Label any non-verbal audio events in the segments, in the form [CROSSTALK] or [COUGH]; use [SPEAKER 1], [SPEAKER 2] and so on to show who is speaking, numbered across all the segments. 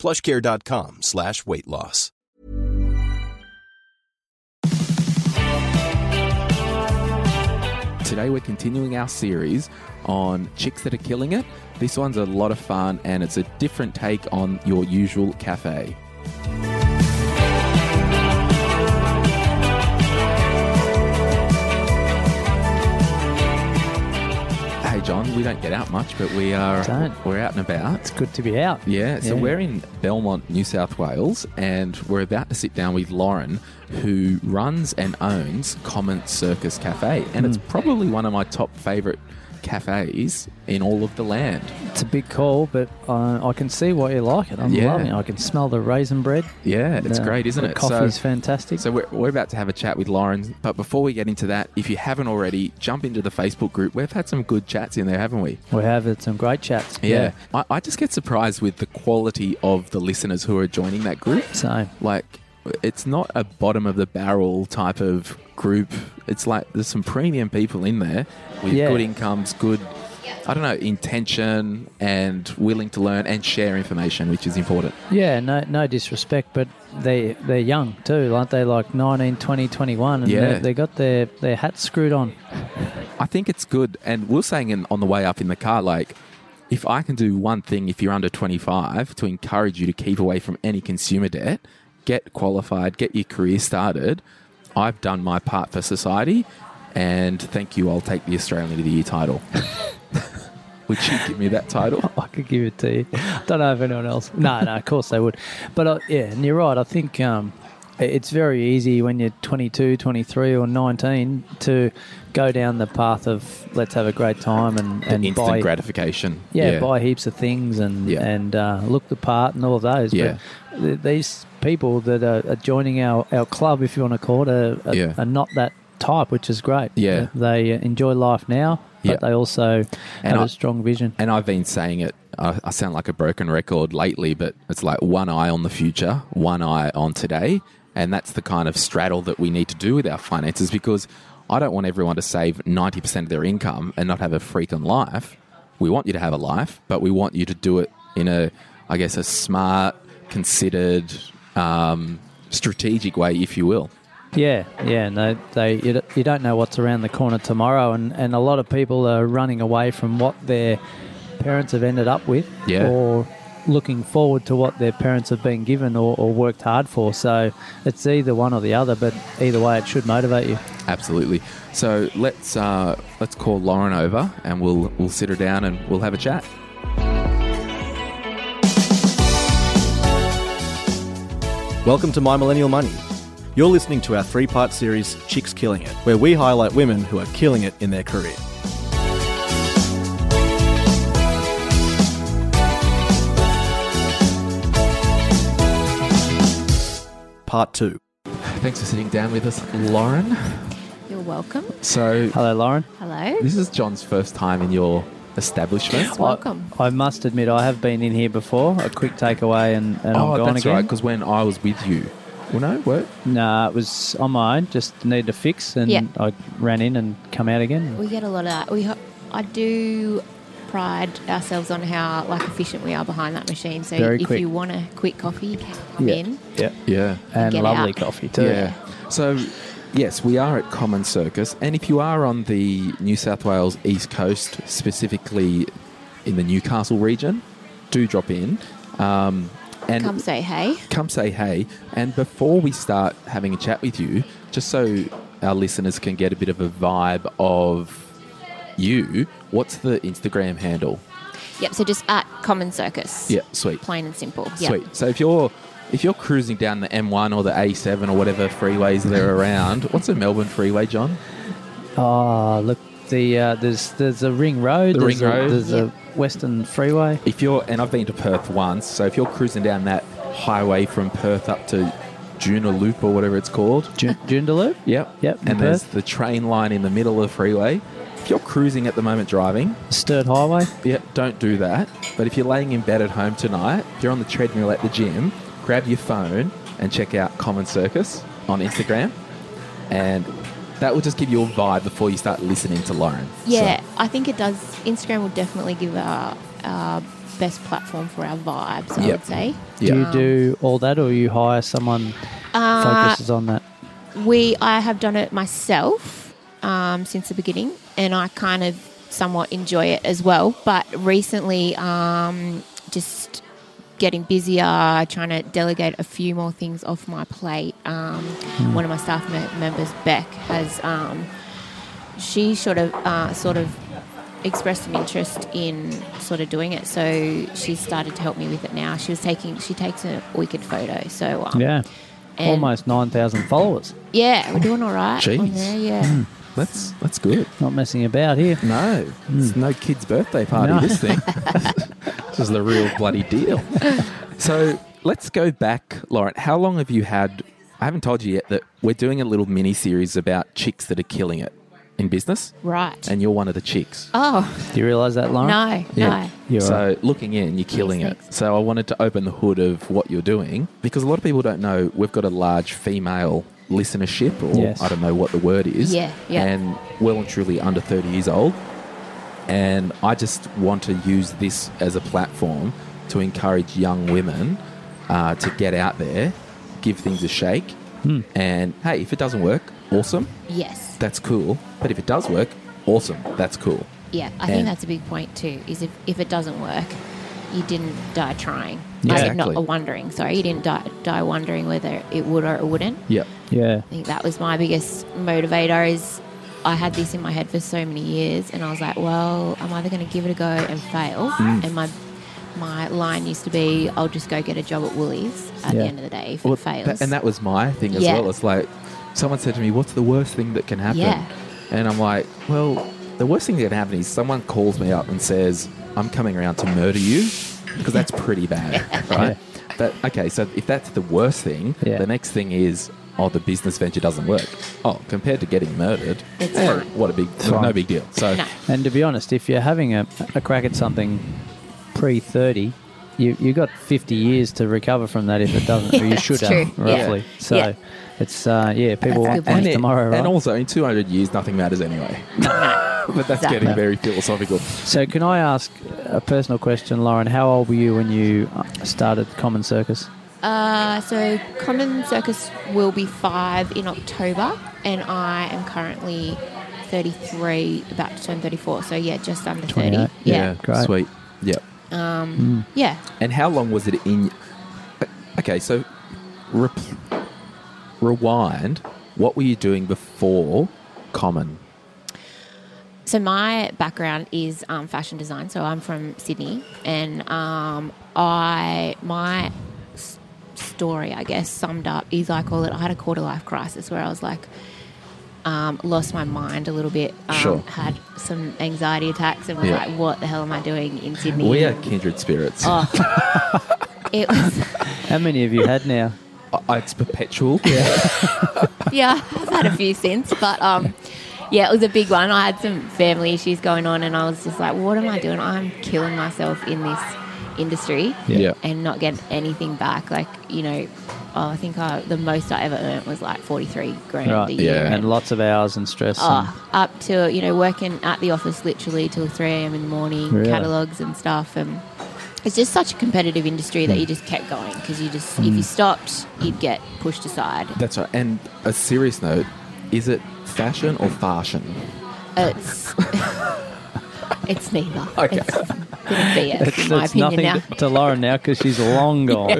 [SPEAKER 1] plushcare.com slash weight loss.
[SPEAKER 2] Today we're continuing our series on chicks that are killing it. This one's a lot of fun and it's a different take on your usual cafe. John, we don't get out much, but we are
[SPEAKER 3] Don't.
[SPEAKER 2] we're out and about.
[SPEAKER 3] It's good to be out.
[SPEAKER 2] Yeah, so
[SPEAKER 3] Yeah.
[SPEAKER 2] we're in Belmont, New South Wales, and we're about to sit down with Lauren, who runs and owns Common Circus Cafe, and
[SPEAKER 3] Hmm.
[SPEAKER 2] it's probably one of my top favourite cafes in all of the land.
[SPEAKER 3] It's a big call, but uh, I can see why you like it. I'm
[SPEAKER 2] Yeah.
[SPEAKER 3] loving it. I can smell the raisin bread.
[SPEAKER 2] Yeah, it's
[SPEAKER 3] The-
[SPEAKER 2] great, isn't
[SPEAKER 3] the
[SPEAKER 2] it?
[SPEAKER 3] Coffee's
[SPEAKER 2] so,
[SPEAKER 3] fantastic.
[SPEAKER 2] so we're, we're about to have a chat with Lauren, but before we get into that, if you haven't already, jump into the Facebook group. We've had some good chats in there, haven't we?
[SPEAKER 3] we have had some great chats.
[SPEAKER 2] Yeah. I, I just get surprised with the quality of the listeners who are joining that group.
[SPEAKER 3] So
[SPEAKER 2] like it's not a bottom of the barrel type of group. It's like there's some premium people in there with
[SPEAKER 3] Yeah.
[SPEAKER 2] good incomes, good I don't know, intention and willing to learn and share information, which is important.
[SPEAKER 3] yeah, no no disrespect, but they they're young too, aren't they? Like 19, 20, 21, and
[SPEAKER 2] Yeah.
[SPEAKER 3] they, got their their hats screwed on.
[SPEAKER 2] I think it's good and we we're saying in, on the way up in the car like if I can do one thing if you're under 25 to encourage you to keep away from any consumer debt, get qualified, get your career started, I've done my part for society and thank you, I'll take the Australian of the Year title. [LAUGHS] Would you give me that title? [LAUGHS]
[SPEAKER 3] I could give it to you. Don't know if anyone else. No, no, of course they would. But uh, yeah, and you're right. I think um, it's very easy when you're 22, 23, or 19 to go down the path of let's have a great time and, and
[SPEAKER 2] Instant
[SPEAKER 3] buy
[SPEAKER 2] gratification.
[SPEAKER 3] yeah, buy heaps of things and
[SPEAKER 2] Yeah.
[SPEAKER 3] and uh, look the part and all of those.
[SPEAKER 2] Yeah.
[SPEAKER 3] But th- these people that are, are joining our, our club, if you want to call it, are, are,
[SPEAKER 2] Yeah.
[SPEAKER 3] are not that type, which is great.
[SPEAKER 2] Yeah.
[SPEAKER 3] they enjoy life now, but they also
[SPEAKER 2] And
[SPEAKER 3] have
[SPEAKER 2] I-
[SPEAKER 3] a strong vision.
[SPEAKER 2] And I've been saying it, I, I sound like a broken record lately, but it's like one eye on the future, one eye on today. And that's the kind of straddle that we need to do with our finances because I don't want everyone to save 90% of their income and not have a freaking life. We want you to have a life, but we want you to do it in a, I guess, a smart, considered, um, strategic way, if you will.
[SPEAKER 3] Yeah, yeah, no, they you, you don't know what's around the corner tomorrow, and, and a lot of people are running away from what their parents have ended up with,
[SPEAKER 2] Yeah.
[SPEAKER 3] or looking forward to what their parents have been given or, or worked hard for. So it's either one or the other, but either way, it should motivate you.
[SPEAKER 2] Absolutely. So let's uh, let's call Lauren over and we'll we'll sit her down and we'll have a chat.
[SPEAKER 4] Welcome to My Millennial Money. You're listening to our three part series, Chicks Killing It, where we highlight women who are killing it in their career. Part 2.
[SPEAKER 2] Thanks for sitting down with us, Lauren.
[SPEAKER 5] You're welcome.
[SPEAKER 2] So
[SPEAKER 3] Hello, Lauren.
[SPEAKER 5] Hello.
[SPEAKER 2] this is John's first time in your establishment.
[SPEAKER 5] Welcome.
[SPEAKER 3] I must admit, I have been in here before. A quick takeaway, and, and oh, I'm
[SPEAKER 2] oh,
[SPEAKER 3] gone
[SPEAKER 2] that's
[SPEAKER 3] again.
[SPEAKER 2] right. Because when I was with you, well, no, what?
[SPEAKER 3] Nah, it was on my own. Just needed a fix, and
[SPEAKER 5] Yeah.
[SPEAKER 3] I ran in and come out again.
[SPEAKER 5] We get a lot of that. We, ho- I do pride ourselves on how like efficient we are behind that machine. So
[SPEAKER 3] Very
[SPEAKER 5] if
[SPEAKER 3] quick.
[SPEAKER 5] you want a quick coffee, you can come
[SPEAKER 3] Yeah.
[SPEAKER 5] in.
[SPEAKER 3] Yeah,
[SPEAKER 2] Yeah.
[SPEAKER 3] and
[SPEAKER 5] Get
[SPEAKER 3] lovely
[SPEAKER 5] out.
[SPEAKER 3] coffee too.
[SPEAKER 2] Yeah. So, yes, we are at Common Circus, and if you are on the New South Wales East Coast, specifically in the Newcastle region, do drop in. Um, and
[SPEAKER 5] Come say hey.
[SPEAKER 2] come say hey. And before we start having a chat with you, just so our listeners can get a bit of a vibe of you, what's the Instagram handle?
[SPEAKER 5] Yep. So just at Common Circus.
[SPEAKER 2] Yeah, sweet.
[SPEAKER 5] Plain and simple. Yep.
[SPEAKER 2] Sweet. So if you're if you're cruising down the M1 or the A7 or whatever freeways that are around, what's a Melbourne freeway, John?
[SPEAKER 3] Oh, look, the uh, there's there's a ring road.
[SPEAKER 2] The
[SPEAKER 3] there's
[SPEAKER 2] ring
[SPEAKER 3] a,
[SPEAKER 2] road.
[SPEAKER 3] There's
[SPEAKER 5] Yep.
[SPEAKER 3] a Western Freeway.
[SPEAKER 2] If you're and I've been to Perth once, so if you're cruising down that highway from Perth up to Loop or whatever it's called.
[SPEAKER 3] Ju- Joondalup? [LAUGHS]
[SPEAKER 2] Yep.
[SPEAKER 3] Yep,
[SPEAKER 2] And there's
[SPEAKER 3] Perth.
[SPEAKER 2] the train line in the middle of the freeway. If you're cruising at the moment driving,
[SPEAKER 3] Sturt Highway?
[SPEAKER 2] Yep. don't do that. But if you're laying in bed at home tonight, if you're on the treadmill at the gym, grab your phone and check out Common Circus on Instagram. And that will just give you a vibe before you start listening to Lauren.
[SPEAKER 5] Yeah,
[SPEAKER 2] So-
[SPEAKER 5] I think it does. Instagram will definitely give our, our best platform for our vibes, I
[SPEAKER 2] Yep.
[SPEAKER 5] would say.
[SPEAKER 3] Do you do all that or you hire someone
[SPEAKER 5] Uh,
[SPEAKER 3] focuses on that?
[SPEAKER 5] we I have done it myself um, since the beginning, and I kind of somewhat enjoy it as well. But recently, um, just getting busier, trying to delegate a few more things off my plate. Um, One of my staff me- members, Beck, has um, she sort of uh, sort of expressed an interest in sort of doing it. So she started to help me with it now. She was taking she takes a wicked photo. So um,
[SPEAKER 3] Yeah. Almost 9,000 followers.
[SPEAKER 5] yeah, we're doing all right. on
[SPEAKER 2] Jeez.
[SPEAKER 5] there, yeah.
[SPEAKER 2] That's, that's good.
[SPEAKER 3] Not messing about here.
[SPEAKER 2] No, it's hmm. no kid's birthday party.
[SPEAKER 3] No.
[SPEAKER 2] This thing. [LAUGHS] this is the real bloody deal. So let's go back, Lauren. How long have you had? I haven't told you yet that we're doing a little mini series about chicks that are killing it in business,
[SPEAKER 5] Right.
[SPEAKER 2] and you're one of the chicks.
[SPEAKER 5] oh
[SPEAKER 3] Do you realise that, Lauren?
[SPEAKER 5] no,
[SPEAKER 2] Yeah.
[SPEAKER 5] no.
[SPEAKER 3] You're
[SPEAKER 2] so
[SPEAKER 3] right.
[SPEAKER 2] looking in, you're killing
[SPEAKER 5] Yes,
[SPEAKER 2] it.
[SPEAKER 5] thanks.
[SPEAKER 2] So I wanted to open the hood of what you're doing because a lot of people don't know we've got a large female listenership, or
[SPEAKER 3] Yes.
[SPEAKER 2] I don't know what the word is.
[SPEAKER 5] Yeah, yeah.
[SPEAKER 2] And well and truly under 30 years old. And I just want to use this as a platform to encourage young women uh, to get out there, give things a shake.
[SPEAKER 3] Hmm.
[SPEAKER 2] And hey, if it doesn't work, awesome.
[SPEAKER 5] Yes.
[SPEAKER 2] That's cool. But if it does work, awesome. That's cool.
[SPEAKER 5] Yeah, I think that's a big point too. Is if, if it doesn't work, you didn't die trying.
[SPEAKER 3] Yeah.
[SPEAKER 5] Like,
[SPEAKER 2] Exactly.
[SPEAKER 5] not wondering. Sorry, you didn't die, die wondering whether it would or it wouldn't.
[SPEAKER 2] Yep.
[SPEAKER 3] Yeah.
[SPEAKER 5] I think that was my biggest motivator. Is I had this in my head for so many years, and I was like, well, I'm either going to give it a go and fail,
[SPEAKER 2] Mm.
[SPEAKER 5] and my my line used to be, I'll just go get a job at Woolies at
[SPEAKER 3] Yeah.
[SPEAKER 5] the end of the day if
[SPEAKER 2] Well,
[SPEAKER 5] it fails.
[SPEAKER 2] that- and that was my thing as
[SPEAKER 5] Yeah.
[SPEAKER 2] well. It's like someone said to me, "What's the worst thing that can happen?"
[SPEAKER 5] Yeah.
[SPEAKER 2] And I'm like, "Well, the worst thing that can happen is someone calls me up and says, "I'm coming around to murder you," because that's pretty bad, [LAUGHS] right? But okay, so if that's the worst thing,
[SPEAKER 3] Yeah.
[SPEAKER 2] the next thing is, oh, the business venture doesn't work. Oh, compared to getting murdered,
[SPEAKER 5] It's
[SPEAKER 2] eh, what a big,
[SPEAKER 3] fine.
[SPEAKER 2] no big deal. So
[SPEAKER 5] No.
[SPEAKER 3] And to be honest, if you're having a, a crack at something pre 30, you you got 50 years to recover from that if it doesn't, or you [LAUGHS]
[SPEAKER 5] That's
[SPEAKER 3] should have,
[SPEAKER 5] true. Yeah.
[SPEAKER 3] roughly. So
[SPEAKER 5] Yeah.
[SPEAKER 3] It's, uh, yeah, people
[SPEAKER 5] That's a
[SPEAKER 3] want
[SPEAKER 5] good
[SPEAKER 3] things
[SPEAKER 2] it-
[SPEAKER 3] tomorrow, right?
[SPEAKER 2] and also in 200 years, nothing matters anyway. [LAUGHS] but that's
[SPEAKER 5] Exactly.
[SPEAKER 2] getting very philosophical.
[SPEAKER 3] so can I ask a personal question, Lauren? How old were you when you uh, started Common Circus?
[SPEAKER 5] Uh, so Common Circus will be five in October, and I am currently 33, about to turn 34. So yeah, just under 30.
[SPEAKER 3] 28.
[SPEAKER 5] Yeah.
[SPEAKER 3] great.
[SPEAKER 2] Sweet. Yep.
[SPEAKER 5] Um, yeah.
[SPEAKER 2] And how long was it in? Okay, so rep, rewind. What were you doing before Common?
[SPEAKER 5] So my background is um, fashion design. So I'm from Sydney, and um, I my s- story, I guess, summed up is I call it. I had a quarter life crisis where I was like. Um, lost my mind a little bit. Um,
[SPEAKER 2] Sure.
[SPEAKER 5] Had some anxiety attacks and was
[SPEAKER 2] Yeah.
[SPEAKER 5] like, "What the hell am I doing in Sydney?"
[SPEAKER 2] We are kindred spirits.
[SPEAKER 5] Oh, [LAUGHS] it was.
[SPEAKER 3] How many have you had now?
[SPEAKER 2] Uh, It's perpetual. [LAUGHS]
[SPEAKER 5] yeah, I've had a few since, but um, yeah, it was a big one. I had some family issues going on, and I was just like, "What am I doing? I'm killing myself in this industry,
[SPEAKER 2] Yeah.
[SPEAKER 5] and not getting anything back." Like, you know, oh, I think I, the most I ever earned was like forty three grand
[SPEAKER 3] Right.
[SPEAKER 5] a year.
[SPEAKER 2] Yeah.
[SPEAKER 3] And lots of hours and stress. and-
[SPEAKER 5] Oh, up to you know working at the office literally till three a.m. in the morning,
[SPEAKER 3] Really?
[SPEAKER 5] catalogs and stuff, and it's just such a competitive industry that you just kept going because you just if you stopped, you'd get pushed aside.
[SPEAKER 2] That's right. And a serious note: is it fashion or fashion?
[SPEAKER 5] It's [LAUGHS] it's neither. [LAUGHS]
[SPEAKER 2] Okay.
[SPEAKER 5] It's gonna be it,
[SPEAKER 3] It's,
[SPEAKER 5] in my
[SPEAKER 3] it's
[SPEAKER 5] opinion
[SPEAKER 3] nothing
[SPEAKER 5] now.
[SPEAKER 3] to, to Lauren now because she's long [LAUGHS] gone.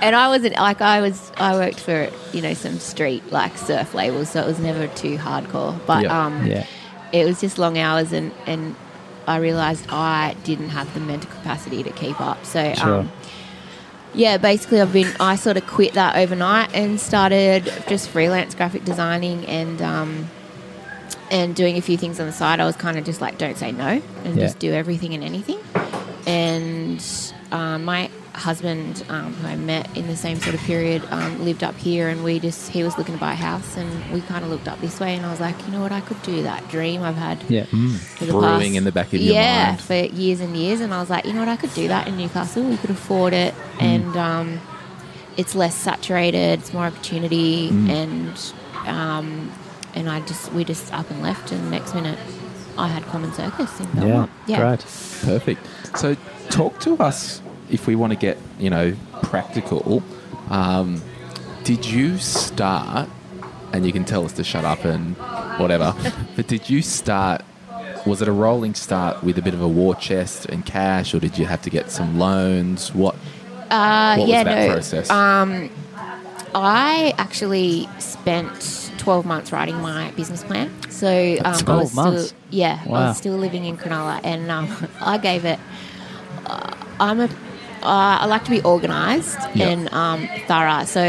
[SPEAKER 5] And I wasn't like I was. I worked for you know some street like surf labels, so it was never too hardcore. But
[SPEAKER 2] Yeah.
[SPEAKER 5] um,
[SPEAKER 3] Yeah.
[SPEAKER 5] it was just long hours, and and I realised I didn't have the mental capacity to keep up. So
[SPEAKER 3] Sure.
[SPEAKER 5] um, yeah, basically I've been I sort of quit that overnight and started just freelance graphic designing and um, and doing a few things on the side. I was kind of just like don't say no and
[SPEAKER 3] Yeah.
[SPEAKER 5] just do everything and anything. And um, my husband, um, who I met in the same sort of period, um, lived up here, and we just he was looking to buy a house, and we kind of looked up this way, and I was like, you know what, I could do that dream I've had.
[SPEAKER 3] Yeah.
[SPEAKER 5] for the
[SPEAKER 2] Brewing in the back of your
[SPEAKER 5] yeah,
[SPEAKER 2] mind.
[SPEAKER 5] for years and years, and I was like, you know what, I could do that in Newcastle. We could afford it,
[SPEAKER 2] Mm.
[SPEAKER 5] and um, it's less saturated, it's more opportunity,
[SPEAKER 2] Mm.
[SPEAKER 5] and um, and I just we just up and left, and the next minute I had Common Circus in
[SPEAKER 3] Yeah.
[SPEAKER 5] Belmont.
[SPEAKER 3] Great.
[SPEAKER 2] Perfect. So, talk to us if we want to get you know practical. Um, did you start? And you can tell us to shut up and whatever. [LAUGHS] but did you start? Was it a rolling start with a bit of a war chest and cash, or did you have to get some loans? What?
[SPEAKER 5] Uh,
[SPEAKER 2] what
[SPEAKER 5] yeah,
[SPEAKER 2] was that
[SPEAKER 5] no.
[SPEAKER 2] process?
[SPEAKER 5] Um, I actually spent 12 months writing my business plan. So um, I was
[SPEAKER 3] months?
[SPEAKER 5] still, yeah, I was still living in Cronulla, and um, [LAUGHS] I gave it. Uh, I'm a, uh, I like to be organised
[SPEAKER 2] Yep.
[SPEAKER 5] and um, thorough. So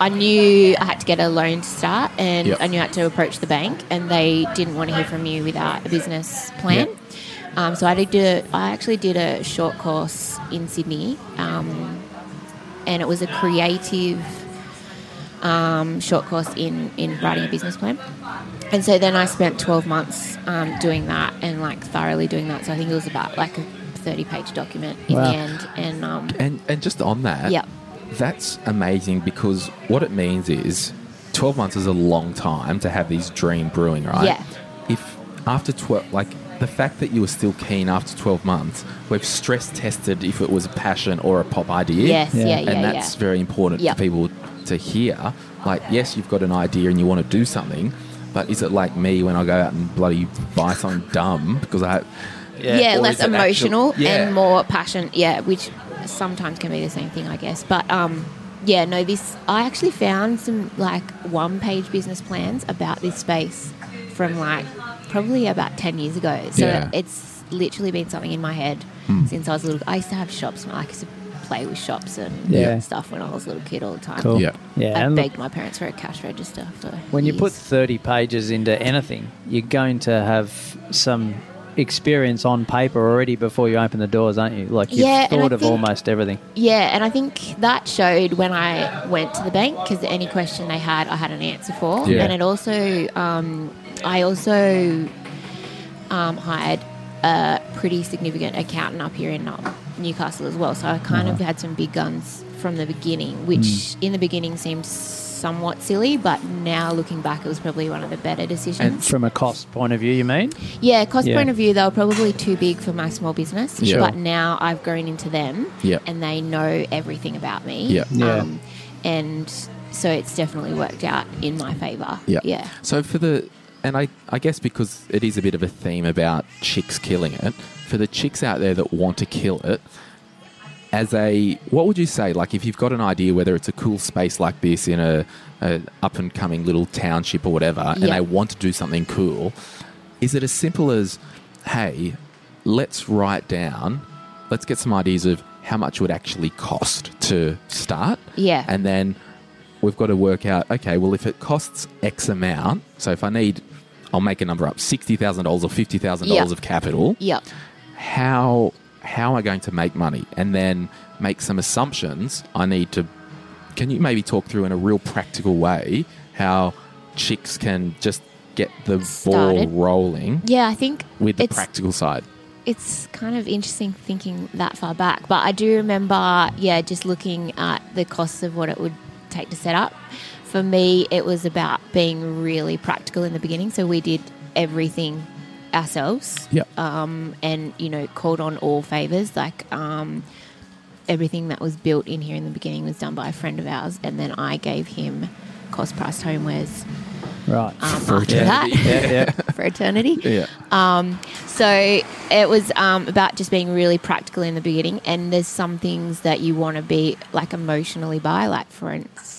[SPEAKER 5] I knew I had to get a loan to start, and
[SPEAKER 2] Yep.
[SPEAKER 5] I knew I had to approach the bank, and they didn't want to hear from you without a business plan.
[SPEAKER 2] Yep.
[SPEAKER 5] Um, so I did. A, I actually did a short course in Sydney, um, and it was a creative um, short course in in writing a business plan. And so then I spent twelve months um, doing that and like thoroughly doing that. So I think it was about like a thirty page document in
[SPEAKER 3] Wow.
[SPEAKER 5] the end. And um,
[SPEAKER 2] And and just on that,
[SPEAKER 5] Yep.
[SPEAKER 2] that's amazing because what it means is twelve months is a long time to have these dream brewing, right?
[SPEAKER 5] Yeah.
[SPEAKER 2] If after twelve, like the fact that you were still keen after twelve months, we've stress tested if it was a passion or a pop idea.
[SPEAKER 5] yes,
[SPEAKER 3] Yeah.
[SPEAKER 5] yeah, yeah,
[SPEAKER 2] and
[SPEAKER 5] yeah.
[SPEAKER 2] that's very important
[SPEAKER 5] Yep.
[SPEAKER 2] for people to hear. Like, yes, you've got an idea and you want to do something, but is it like me when I go out and bloody buy something [LAUGHS] dumb because I?
[SPEAKER 5] Yeah,
[SPEAKER 2] or
[SPEAKER 5] less
[SPEAKER 2] is it actual-
[SPEAKER 5] emotional
[SPEAKER 2] Yeah.
[SPEAKER 5] and more passion. Yeah, which sometimes can be the same thing, I guess. But um, yeah, no, this I actually found some like one page business plans about this space from like probably about ten years ago. So
[SPEAKER 2] Yeah.
[SPEAKER 5] it's literally been something in my head
[SPEAKER 2] Hmm.
[SPEAKER 5] since I was little. I used to have shops. I used to play with shops and
[SPEAKER 3] Yeah.
[SPEAKER 5] stuff when I was a little kid all the time.
[SPEAKER 3] Cool.
[SPEAKER 2] Yeah.
[SPEAKER 3] Yeah.
[SPEAKER 5] I
[SPEAKER 3] and
[SPEAKER 5] begged my parents for a cash register. For
[SPEAKER 3] when you put 30 pages into anything, you're going to have some experience on paper already before you open the doors, aren't you? Like you've
[SPEAKER 5] Yeah,
[SPEAKER 3] thought of
[SPEAKER 5] think-
[SPEAKER 3] almost everything.
[SPEAKER 5] Yeah, and I think that showed when I went to the bank because any question they had, I had an answer for.
[SPEAKER 2] Yeah.
[SPEAKER 5] And it also, um, I also um, hired a pretty significant accountant up here in um, Newcastle as well. So I kind of had some big guns from the beginning, which in the beginning seemed somewhat silly, but now looking back, it was probably one of the better decisions.
[SPEAKER 3] From a cost point of view, you mean?
[SPEAKER 5] Yeah, cost
[SPEAKER 3] Yeah.
[SPEAKER 5] point of view, they were probably too big for my small business.
[SPEAKER 2] Yeah.
[SPEAKER 5] But now I've grown into them
[SPEAKER 2] Yeah.
[SPEAKER 5] and they know everything about me.
[SPEAKER 2] Yeah.
[SPEAKER 3] Yeah.
[SPEAKER 5] Um, and so it's definitely worked out in my favour.
[SPEAKER 2] Yeah.
[SPEAKER 5] Yeah.
[SPEAKER 2] So for the and I, I guess because it is a bit of a theme about chicks killing it, for the chicks out there that want to kill it, as a what would you say? Like if you've got an idea whether it's a cool space like this in a, a up and coming little township or whatever, and they want to do something cool, is it as simple as, hey, let's write down, let's get some ideas of how much it would actually cost to start,
[SPEAKER 5] Yeah.
[SPEAKER 2] and then we've got to work out okay well if it costs x amount so if i need i'll make a number up $60000 or $50000
[SPEAKER 5] Yeah.
[SPEAKER 2] of capital
[SPEAKER 5] yeah
[SPEAKER 2] how how am i going to make money and then make some assumptions i need to can you maybe talk through in a real practical way how chicks can just get the ball rolling
[SPEAKER 5] Yeah, I think
[SPEAKER 2] with the practical side
[SPEAKER 5] it's kind of interesting thinking that far back. But I do remember, yeah, just looking at the costs of what it would take to set up. For me, it was about being really practical in the beginning. So we did everything ourselves.
[SPEAKER 2] yeah
[SPEAKER 5] um, and you know called on all favors like um, everything that was built in here in the beginning was done by a friend of ours and then i gave him cost priced homewares
[SPEAKER 3] Right.
[SPEAKER 5] um,
[SPEAKER 2] For
[SPEAKER 5] after
[SPEAKER 2] eternity.
[SPEAKER 5] that
[SPEAKER 3] yeah, yeah. [LAUGHS]
[SPEAKER 5] for eternity
[SPEAKER 2] yeah
[SPEAKER 5] um, so it was um, about just being really practical in the beginning and there's some things that you want to be like emotionally by, like for instance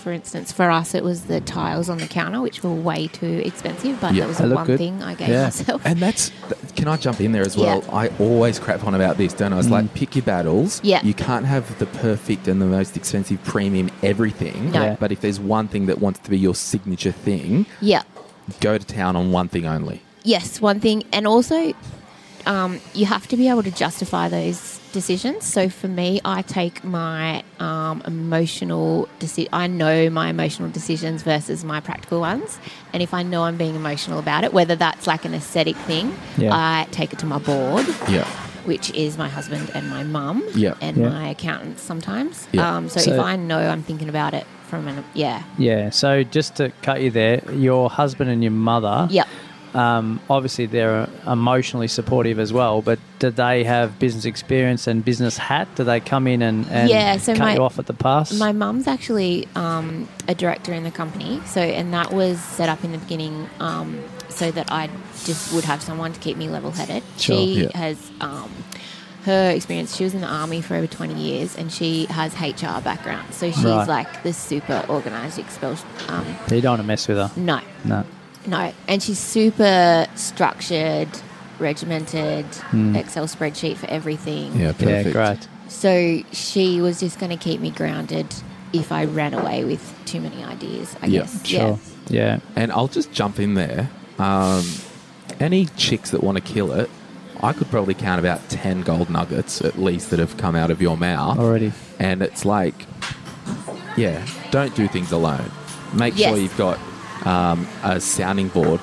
[SPEAKER 5] for instance, for us, it was the tiles on the counter, which were way too expensive, but
[SPEAKER 2] Yeah.
[SPEAKER 5] that was the one
[SPEAKER 3] good.
[SPEAKER 5] thing I gave
[SPEAKER 3] Yeah.
[SPEAKER 5] myself.
[SPEAKER 2] And that's, th- can I jump in there as well?
[SPEAKER 5] Yeah.
[SPEAKER 2] I always crap on about this, don't I? It's like, pick your battles.
[SPEAKER 5] Yeah.
[SPEAKER 2] You can't have the perfect and the most expensive premium everything.
[SPEAKER 5] No.
[SPEAKER 3] Yeah.
[SPEAKER 2] But if there's one thing that wants to be your signature thing,
[SPEAKER 5] yeah.
[SPEAKER 2] go to town on one thing only.
[SPEAKER 5] Yes, one thing, and also um, you have to be able to justify those decisions. So for me, I take my um, emotional deci- I know my emotional decisions versus my practical ones. And if I know I'm being emotional about it, whether that's like an aesthetic thing,
[SPEAKER 3] Yeah.
[SPEAKER 5] I take it to my board,
[SPEAKER 2] Yeah.
[SPEAKER 5] which is my husband and my mum
[SPEAKER 2] Yeah.
[SPEAKER 5] and
[SPEAKER 3] Yeah.
[SPEAKER 5] my accountant sometimes.
[SPEAKER 2] Yeah.
[SPEAKER 5] Um, so,
[SPEAKER 3] So-
[SPEAKER 5] if I know I'm thinking about it from an yeah,
[SPEAKER 3] Yeah. So just to cut you there, your husband and your mother.
[SPEAKER 5] yep.
[SPEAKER 3] Um, obviously, they're emotionally supportive as well. But do they have business experience and business hat? Do they come in and, and
[SPEAKER 5] Yeah, so
[SPEAKER 3] cut
[SPEAKER 5] my-
[SPEAKER 3] you off at the pass?
[SPEAKER 5] My mum's actually um, a director in the company, so and that was set up in the beginning um, so that I just would have someone to keep me level-headed.
[SPEAKER 3] Sure,
[SPEAKER 5] she
[SPEAKER 2] yeah.
[SPEAKER 5] has um, her experience. She was in the army for over twenty years, and she has HR background, so she's
[SPEAKER 3] Right.
[SPEAKER 5] like the super organised expel. Um,
[SPEAKER 3] you don't want to mess with her.
[SPEAKER 5] no,
[SPEAKER 3] No.
[SPEAKER 5] No, and she's super structured, regimented, Excel spreadsheet for everything.
[SPEAKER 2] Yeah, perfect.
[SPEAKER 3] Yeah, great.
[SPEAKER 5] So she was just going to keep me grounded if I ran away with too many ideas, I
[SPEAKER 2] Yeah,
[SPEAKER 5] guess.
[SPEAKER 3] Sure. Yeah.
[SPEAKER 2] And I'll just jump in there. Um, any chicks that want to kill it, I could probably count about 10 gold nuggets at least that have come out of your mouth.
[SPEAKER 3] Already.
[SPEAKER 2] And it's like, yeah, don't do things alone. Make
[SPEAKER 5] Yes.
[SPEAKER 2] sure you've got um, a sounding board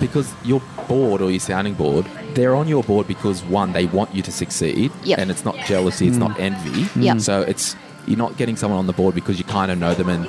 [SPEAKER 2] because your board or your sounding board, they're on your board because one, they want you to succeed,
[SPEAKER 5] Yep.
[SPEAKER 2] and it's not jealousy, it's not envy.
[SPEAKER 5] Yep.
[SPEAKER 2] So it's you're not getting someone on the board because you kind of know them and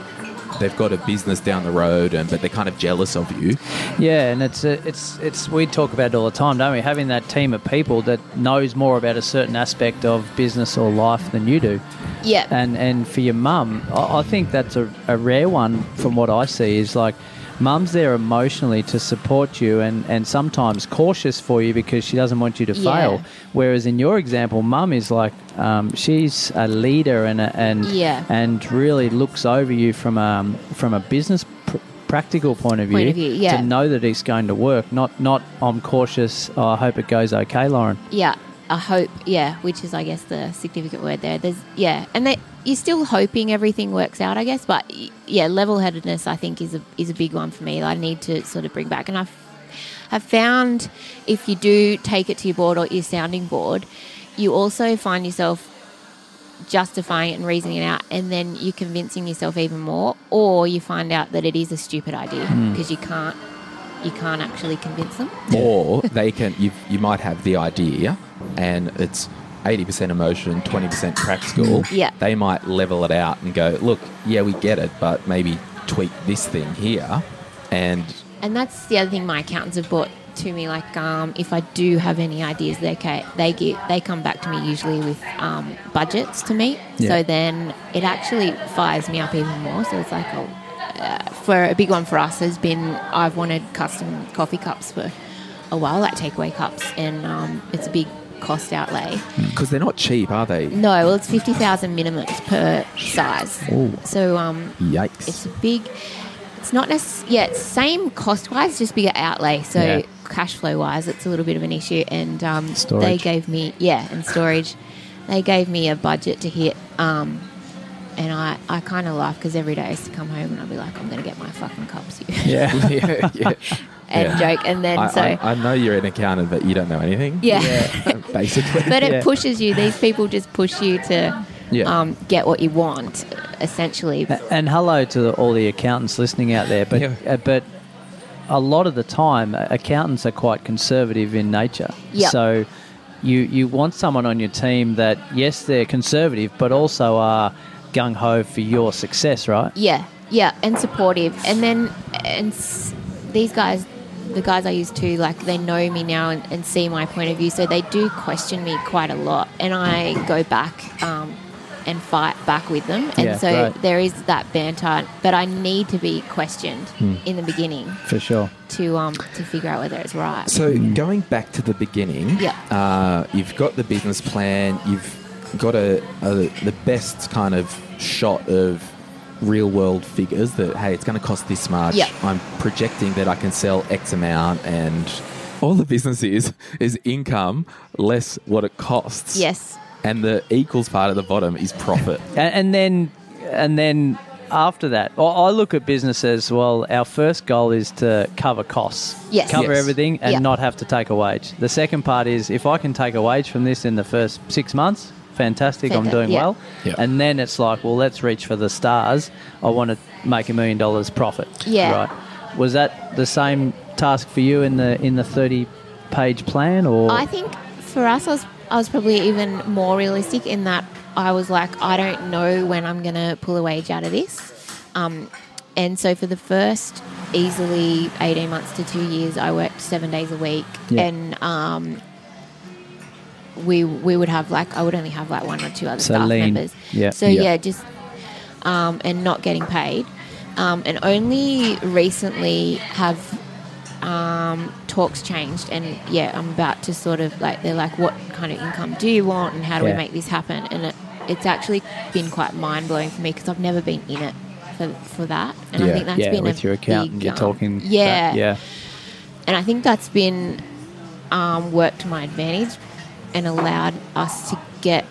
[SPEAKER 2] they've got a business down the road, and but they're kind of jealous of you.
[SPEAKER 3] Yeah, and it's it's it's we talk about it all the time, don't we? Having that team of people that knows more about a certain aspect of business or life than you do.
[SPEAKER 5] Yeah.
[SPEAKER 3] And and for your mum, I, I think that's a, a rare one from what I see is like mum's there emotionally to support you and, and sometimes cautious for you because she doesn't want you to
[SPEAKER 5] Yeah.
[SPEAKER 3] fail. Whereas in your example, mum is like um, she's a leader and a, and
[SPEAKER 5] Yeah.
[SPEAKER 3] and really looks over you from a from a business pr- practical point of view,
[SPEAKER 5] Point of view, yeah.
[SPEAKER 3] to know that it's going to work. Not not I'm cautious. Oh, I hope it goes okay, Lauren.
[SPEAKER 5] yeah. I hope, yeah, which is, I guess, the significant word there. There's, yeah, and they, you're still hoping everything works out, I guess, but yeah, level-headedness, I think, is a is a big one for me. That I need to sort of bring back, and I've have found if you do take it to your board or your sounding board, you also find yourself justifying it and reasoning it out, and then you're convincing yourself even more, or you find out that it is a stupid idea hmm. because you can't you can't actually convince them.
[SPEAKER 2] Or they can you you might have the idea, and it's. 80% emotion, 20% practical.
[SPEAKER 5] Yeah.
[SPEAKER 2] They might level it out and go, look, yeah, we get it, but maybe tweak this thing here. And
[SPEAKER 5] And that's the other thing my accountants have brought to me. Like, um, if I do have any ideas, they ca- they get they come back to me usually with um, budgets to meet.
[SPEAKER 3] Yeah.
[SPEAKER 5] So then it actually fires me up even more. So it's like, oh, uh, for a big one for us has been I've wanted custom coffee cups for a while, like takeaway cups, and um, it's a big cost outlay.
[SPEAKER 2] because they're not cheap, are they?
[SPEAKER 5] No, well, it's fifty thousand minimums per size.
[SPEAKER 2] Ooh.
[SPEAKER 5] So um,
[SPEAKER 2] Yikes.
[SPEAKER 5] it's a big. It's not necessarily yeah, it's same cost wise, just bigger outlay. So
[SPEAKER 3] Yeah.
[SPEAKER 5] cash flow wise, it's a little bit of an issue. And um, they gave me yeah, and storage. They gave me a budget to hit. Um, and I, I kind of laugh because every day I used to come home and I'd be like, I'm going to get my fucking cups here [LAUGHS] [LAUGHS]
[SPEAKER 3] Yeah.
[SPEAKER 2] yeah, yeah.
[SPEAKER 5] And
[SPEAKER 2] Yeah.
[SPEAKER 5] joke. And then
[SPEAKER 2] I,
[SPEAKER 5] so,
[SPEAKER 2] I, I know you're an accountant, but you don't know anything.
[SPEAKER 5] yeah. [LAUGHS]
[SPEAKER 2] basically.
[SPEAKER 5] but it
[SPEAKER 3] Yeah.
[SPEAKER 5] pushes you. These people just push you to
[SPEAKER 2] Yeah.
[SPEAKER 5] um, get what you want, essentially.
[SPEAKER 3] And hello to the, all the accountants listening out there, but
[SPEAKER 2] Yeah.
[SPEAKER 3] uh, but a lot of the time, uh, accountants are quite conservative in nature.
[SPEAKER 5] Yep.
[SPEAKER 3] So you you want someone on your team that yes, they're conservative, but also are gung ho for your success, right?
[SPEAKER 5] Yeah, yeah, and supportive. And then, and s- these guys, the guys I use to, like they know me now and, and see my point of view, so they do question me quite a lot, and I go back um, and fight back with them, and
[SPEAKER 3] Yeah,
[SPEAKER 5] so
[SPEAKER 3] right.
[SPEAKER 5] there is that banter. But I need to be questioned in the beginning
[SPEAKER 3] For sure.
[SPEAKER 5] to um to figure out whether it's right.
[SPEAKER 2] So going back to the beginning,
[SPEAKER 5] Yeah.
[SPEAKER 2] uh, you've got the business plan, you've got a, a the best kind of shot of real world figures that hey, it's going to cost this much.
[SPEAKER 5] Yeah.
[SPEAKER 2] I'm projecting that I can sell X amount, and all the business is [LAUGHS] is income less what it costs.
[SPEAKER 5] Yes.
[SPEAKER 2] and the equals part at the bottom is profit. [LAUGHS]
[SPEAKER 3] And, and then and then after that, I I look at business as well. Our first goal is to cover costs,
[SPEAKER 5] Yes.
[SPEAKER 3] cover
[SPEAKER 2] Yes.
[SPEAKER 3] everything, and
[SPEAKER 5] Yeah.
[SPEAKER 3] not have to take a wage. The second part is if I can take a wage from this in the first six months, fantastic. I'm
[SPEAKER 5] Fanta-
[SPEAKER 3] doing
[SPEAKER 5] yeah.
[SPEAKER 3] well.
[SPEAKER 2] Yeah.
[SPEAKER 3] And then it's like, well, let's reach for the stars. I want to make a million dollars profit.
[SPEAKER 5] Yeah.
[SPEAKER 3] Right. Was that the same task for you in the in the 30 page plan, or
[SPEAKER 5] I think for us, I was, I was probably even more realistic in that I was like, I don't know when I'm going to pull a wage out of this. Um, and so for the first easily 18 months to two years, I worked seven days a week.
[SPEAKER 3] Yeah.
[SPEAKER 5] And um, we, we would have like, I would only have like one or two other
[SPEAKER 3] So
[SPEAKER 5] staff
[SPEAKER 3] lean.
[SPEAKER 5] members.
[SPEAKER 3] Yeah.
[SPEAKER 5] So
[SPEAKER 2] Yeah.
[SPEAKER 5] yeah, just, um, and not getting paid. Um, and only recently have um, talks changed and yeah i'm about to sort of like they're like what kind of income do you want and how do
[SPEAKER 3] Yeah.
[SPEAKER 5] we make this happen and it, it's actually been quite mind-blowing for me because i've never been in it for, for that and
[SPEAKER 2] Yeah.
[SPEAKER 5] i think that's
[SPEAKER 3] yeah,
[SPEAKER 5] been
[SPEAKER 3] with
[SPEAKER 5] a
[SPEAKER 3] your accountant,
[SPEAKER 5] big,
[SPEAKER 3] you're
[SPEAKER 5] um,
[SPEAKER 3] talking.
[SPEAKER 5] yeah
[SPEAKER 3] that- yeah.
[SPEAKER 5] and i think that's been um, worked to my advantage and allowed us to get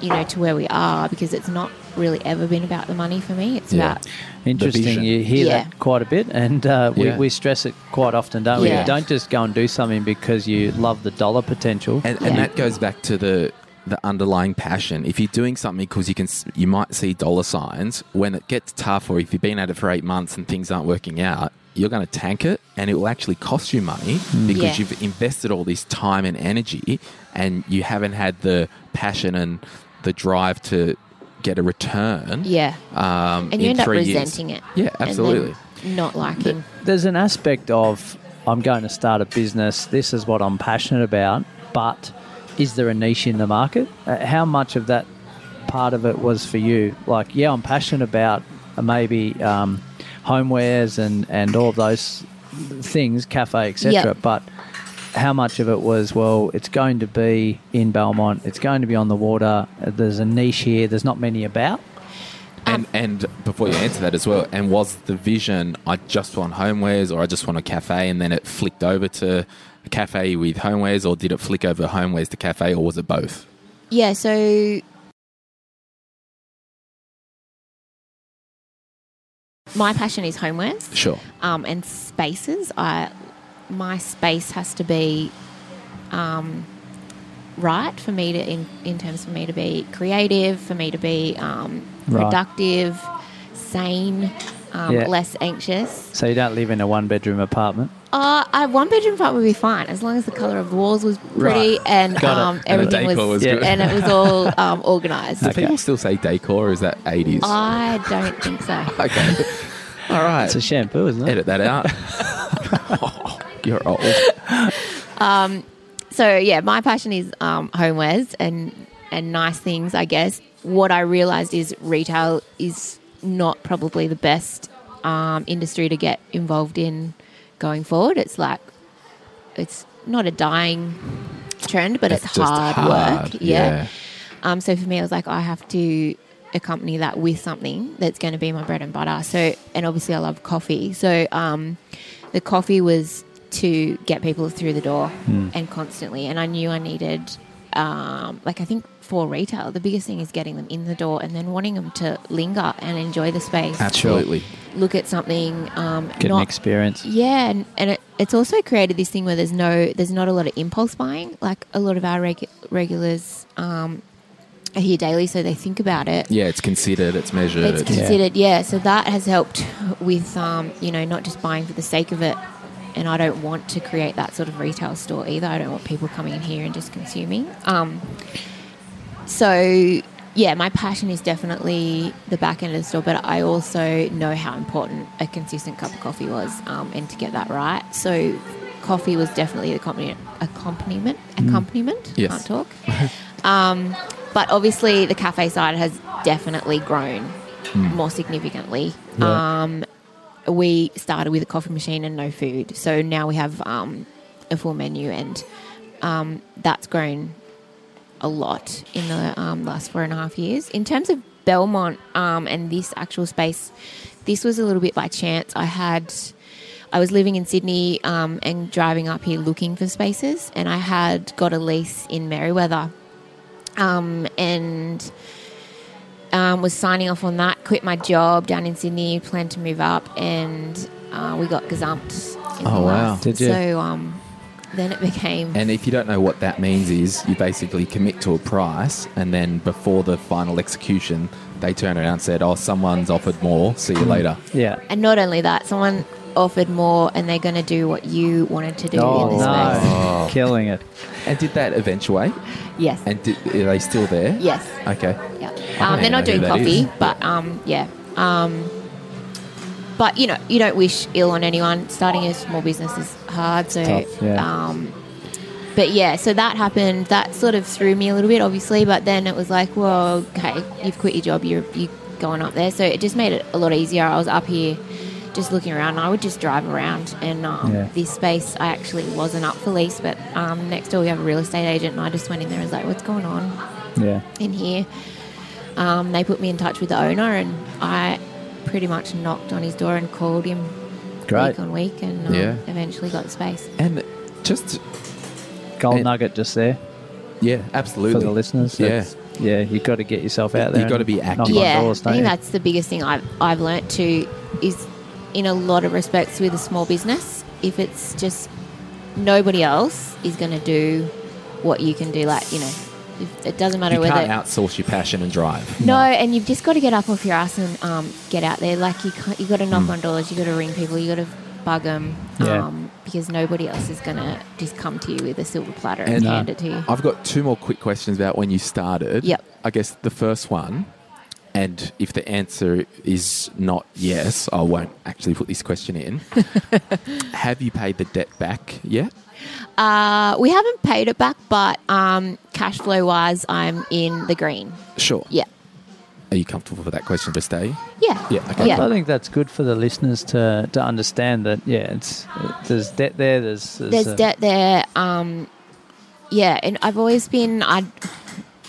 [SPEAKER 5] you know to where we are because it's not really ever been about the money for me it's
[SPEAKER 2] Yeah.
[SPEAKER 5] about
[SPEAKER 3] Interesting. You hear
[SPEAKER 5] Yeah.
[SPEAKER 3] that quite a bit, and uh, we,
[SPEAKER 2] Yeah.
[SPEAKER 3] we stress it quite often, don't we?
[SPEAKER 5] Yeah.
[SPEAKER 3] You don't just go and do something because you love the dollar potential.
[SPEAKER 2] And, and that goes back to the the underlying passion. If you're doing something because you can, you might see dollar signs. When it gets tough, or if you've been at it for eight months and things aren't working out, you're going to tank it, and it will actually cost you money because
[SPEAKER 5] Yeah.
[SPEAKER 2] you've invested all this time and energy, and you haven't had the passion and the drive to get a return.
[SPEAKER 5] yeah
[SPEAKER 2] Um,
[SPEAKER 5] and you
[SPEAKER 2] in
[SPEAKER 5] end up
[SPEAKER 2] three years.
[SPEAKER 5] resenting it
[SPEAKER 2] Yeah,
[SPEAKER 5] and
[SPEAKER 2] absolutely.
[SPEAKER 5] not liking
[SPEAKER 3] There's an aspect of I'm going to start a business. This is what I'm passionate about, but is there a niche in the market? Uh, how much of that part of it was for you? Like, yeah, I'm passionate about uh, maybe um, homewares and and all of those things, cafe, etc.
[SPEAKER 5] Yep.
[SPEAKER 3] But how much of it was well? It's going to be in Belmont. It's going to be on the water. uh, There's a niche here. There's not many about.
[SPEAKER 2] And and before you answer that as well, and was the vision I just want homewares or I just want a cafe, and then it flicked over to a cafe with homewares, or did it flick over homewares to cafe, or was it both?
[SPEAKER 5] Yeah, so my passion is homewares
[SPEAKER 2] Sure.
[SPEAKER 5] um, and spaces. I my space has to be um, right for me to in, in terms for me to be creative, for me to be um,
[SPEAKER 3] Right.
[SPEAKER 5] productive, sane, um,
[SPEAKER 3] Yeah.
[SPEAKER 5] less anxious.
[SPEAKER 3] So you don't live in a one bedroom apartment.
[SPEAKER 5] Uh, a one bedroom flat would be fine as long as the color of the walls was pretty
[SPEAKER 3] Right.
[SPEAKER 5] and
[SPEAKER 3] Got
[SPEAKER 5] um,
[SPEAKER 3] And
[SPEAKER 5] everything
[SPEAKER 2] decor
[SPEAKER 5] was,
[SPEAKER 2] was good.
[SPEAKER 5] and it was all [LAUGHS] um, organized.
[SPEAKER 2] Do
[SPEAKER 3] Okay.
[SPEAKER 2] people still say decor, or is that 80s?
[SPEAKER 5] I don't think so. [LAUGHS]
[SPEAKER 2] okay. [LAUGHS] All right.
[SPEAKER 3] It's a shampoo, isn't it?
[SPEAKER 2] Edit that out. You're old. [LAUGHS]
[SPEAKER 5] So yeah, my passion is um, homewares and and nice things. I guess what I realized is retail is not probably the best um, industry to get involved in going forward. It's like it's not a dying trend, but it's,
[SPEAKER 2] It's
[SPEAKER 5] hard,
[SPEAKER 2] hard,
[SPEAKER 5] work. Yeah.
[SPEAKER 2] yeah.
[SPEAKER 5] Um, so for me, I was like, I have to accompany that with something that's going to be my bread and butter. So, and obviously, I love coffee. So, um, the coffee was to get people through the door and constantly. And I knew I needed, um, like, I think for retail, the biggest thing is getting them in the door and then wanting them to linger and enjoy the space.
[SPEAKER 2] Absolutely.
[SPEAKER 5] Look at something. Um,
[SPEAKER 3] Get
[SPEAKER 5] not,
[SPEAKER 3] an experience.
[SPEAKER 5] yeah, and, and it, it's also created this thing where there's no, there's not a lot of impulse buying. Like a lot of our regu- regulars um, are here daily, so they think about it.
[SPEAKER 2] Yeah, it's considered, it's measured.
[SPEAKER 5] It's
[SPEAKER 2] It's,
[SPEAKER 5] considered, yeah. So that has helped with, um, you know, not just buying for the sake of it. And I don't want to create that sort of retail store either. I don't want people coming in here and just consuming. Um, so yeah, my passion is definitely the back end of the store, but I also know how important a consistent cup of coffee was, um, and to get that right. So coffee was definitely the accompaniment. Accompaniment. Accompaniment.
[SPEAKER 2] Yes.
[SPEAKER 5] Can't talk. [LAUGHS] um, but obviously, the cafe side has definitely grown more significantly.
[SPEAKER 3] Yeah.
[SPEAKER 5] Um, we started with a coffee machine and no food, so now we have um, a full menu, and um, that's grown a lot in the um, last four and a half years. In terms of Belmont um, and this actual space, this was a little bit by chance. I had, I was living in Sydney um, and driving up here looking for spaces, and I had got a lease in Merewether, um, and um, was signing off on that. Quit my job down in Sydney, planned to move up, and uh, we got gazumped. in
[SPEAKER 2] Oh,
[SPEAKER 5] the
[SPEAKER 2] wow.
[SPEAKER 5] last-
[SPEAKER 3] Did you?
[SPEAKER 5] So um, then it became
[SPEAKER 2] And if you don't know what that means, is you basically commit to a price, and then before the final execution, they turn around and said, "Oh, someone's offered more. See you later." [CLEARS THROAT]
[SPEAKER 3] Yeah.
[SPEAKER 5] And not only that, someone offered more and they're going to do what you wanted to do
[SPEAKER 3] Oh,
[SPEAKER 5] in the space.
[SPEAKER 3] no. Killing it.
[SPEAKER 2] And did that eventuate?
[SPEAKER 5] Yes.
[SPEAKER 2] And did, are they still there?
[SPEAKER 5] yes.
[SPEAKER 2] Okay.
[SPEAKER 5] Yeah. Um, they're not doing
[SPEAKER 2] know who that
[SPEAKER 5] coffee,
[SPEAKER 2] is.
[SPEAKER 5] but um, yeah. Um, but you know, you don't wish ill on anyone. Starting a small business is hard, so
[SPEAKER 3] Tough, yeah.
[SPEAKER 5] um, but yeah, so that happened. That sort of threw me a little bit, obviously. But then it was like, well, okay, you've quit your job. You're you going up there, so it just made it a lot easier. I was up here, just looking around. I would just drive around, and um,
[SPEAKER 3] Yeah.
[SPEAKER 5] this space I actually wasn't up for lease, but um, next door we have a real estate agent, and I just went in there and was like, what's going on?
[SPEAKER 3] Yeah.
[SPEAKER 5] in here. Um, they put me in touch with the owner, and I pretty much knocked on his door and called him
[SPEAKER 3] Great.
[SPEAKER 5] week on week, and um,
[SPEAKER 2] Yeah.
[SPEAKER 5] eventually got the space.
[SPEAKER 2] And just
[SPEAKER 3] Gold
[SPEAKER 2] And-
[SPEAKER 3] nugget just there
[SPEAKER 2] yeah, absolutely.
[SPEAKER 3] for the listeners.
[SPEAKER 2] Yeah.
[SPEAKER 3] Yeah, you've got to get yourself out there.
[SPEAKER 2] You've got to be active.
[SPEAKER 5] yeah,
[SPEAKER 3] doors,
[SPEAKER 5] I think
[SPEAKER 3] you?
[SPEAKER 5] that's the biggest thing I've I've learnt to is in a lot of respects with a small business. If it's just nobody else is going to do what you can do, like you know, if, it doesn't matter
[SPEAKER 2] You
[SPEAKER 5] whether you
[SPEAKER 2] can't outsource your passion and drive.
[SPEAKER 5] No, and you've just got to get up off your ass and um, get out there. Like you, can't, you got to knock on doors. You got to ring people. You got to bug them.
[SPEAKER 3] Yeah.
[SPEAKER 5] Um, because nobody else is going to just come to you with a silver platter and,
[SPEAKER 2] And-
[SPEAKER 5] hand it to you.
[SPEAKER 2] I've got two more quick questions about when you started.
[SPEAKER 5] Yep.
[SPEAKER 2] I guess the first one, and if the answer is not yes, I won't actually put this question in. [LAUGHS] Have you paid the debt back yet?
[SPEAKER 5] Uh, we haven't paid it back, but um, cash flow wise, I'm in the green.
[SPEAKER 2] Sure.
[SPEAKER 5] Yeah.
[SPEAKER 2] Are you comfortable with that question for stay?
[SPEAKER 5] Yeah.
[SPEAKER 2] Yeah, okay.
[SPEAKER 5] Yeah.
[SPEAKER 3] I think that's good for the listeners to, to understand that. Yeah, it's there's debt there. There's there's,
[SPEAKER 5] There's
[SPEAKER 3] uh,
[SPEAKER 5] debt there. Um, yeah, and I've always been. I'm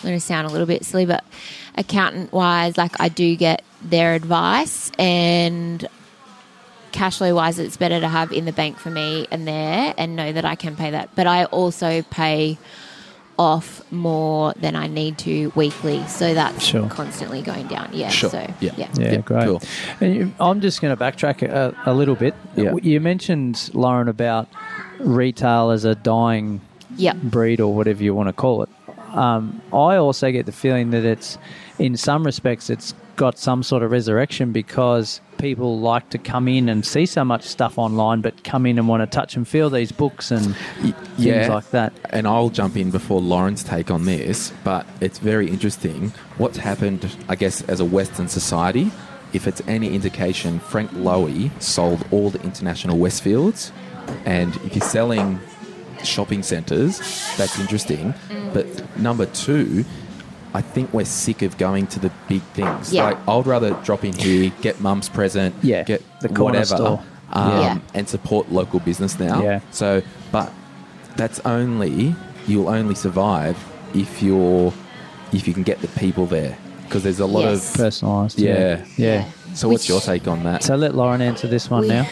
[SPEAKER 5] going to sound a little bit silly, but accountant wise, like I do get their advice, and cash flow wise, it's better to have in the bank for me and there, and know that I can pay that. But I also pay off more than I need to weekly, so that's
[SPEAKER 3] Sure.
[SPEAKER 5] constantly going down. Yeah.
[SPEAKER 2] Sure.
[SPEAKER 5] So
[SPEAKER 2] Yeah.
[SPEAKER 5] yeah.
[SPEAKER 3] Yeah,
[SPEAKER 2] Yeah,
[SPEAKER 3] great.
[SPEAKER 2] cool.
[SPEAKER 3] And you, I'm just going to backtrack a, a little bit.
[SPEAKER 2] Yeah.
[SPEAKER 3] You mentioned Lauren about retail as a dying
[SPEAKER 5] Yep.
[SPEAKER 3] breed or whatever you want to call it. Um, I also get the feeling that it's, in some respects, it's got some sort of resurrection because people like to come in and see so much stuff online, but come in and want to touch and feel these books and
[SPEAKER 2] Y-
[SPEAKER 3] things like that.
[SPEAKER 2] And I'll jump in before Lauren's take on this, but it's very interesting what's happened, I guess, as a Western society. If it's any indication, Frank Lowy sold all the international Westfields, and if you're selling shopping centres, that's interesting. But number two, I think we're sick of going to the big things.
[SPEAKER 5] Yeah.
[SPEAKER 2] Like, I'd rather drop in here, get mum's present,
[SPEAKER 3] Yeah,
[SPEAKER 2] get
[SPEAKER 3] the corner
[SPEAKER 2] whatever,
[SPEAKER 3] store.
[SPEAKER 2] um,
[SPEAKER 5] Yeah.
[SPEAKER 2] and support local business now.
[SPEAKER 3] Yeah.
[SPEAKER 2] So, but that's only you'll only survive if you're if you can get the people there because there's a lot
[SPEAKER 5] Yes.
[SPEAKER 2] of
[SPEAKER 3] Personalised.
[SPEAKER 2] yeah.
[SPEAKER 3] Yeah.
[SPEAKER 2] So, what's your take on that?
[SPEAKER 3] So let Lauren answer this one
[SPEAKER 5] We-
[SPEAKER 3] now. [LAUGHS]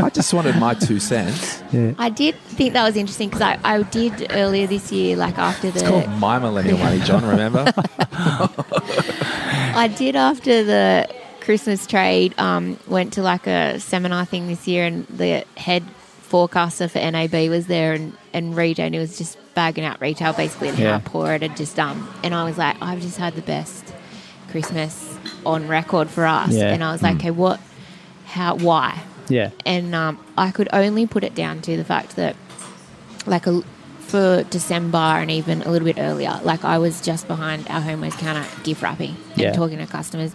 [SPEAKER 2] I just wanted my two cents.
[SPEAKER 3] Yeah.
[SPEAKER 5] I did think that was interesting because I, I did earlier this year, like after the
[SPEAKER 2] It's called My Millennial Money, John. Remember? [LAUGHS]
[SPEAKER 5] I did after the Christmas trade. Um, went to like a seminar thing this year, and the head forecaster for NAB was there, and and retail. And he was just bagging out retail basically, and
[SPEAKER 3] Yeah.
[SPEAKER 5] how poor it had just done. And I was like, I've just had the best Christmas on record for us.
[SPEAKER 3] Yeah.
[SPEAKER 5] And I was like, okay, what? How? Why?
[SPEAKER 3] Yeah.
[SPEAKER 5] and um, I could only put it down to the fact that, like, a, for December and even a little bit earlier, like I was just behind our homewares counter gift wrapping and
[SPEAKER 3] Yeah.
[SPEAKER 5] talking to customers,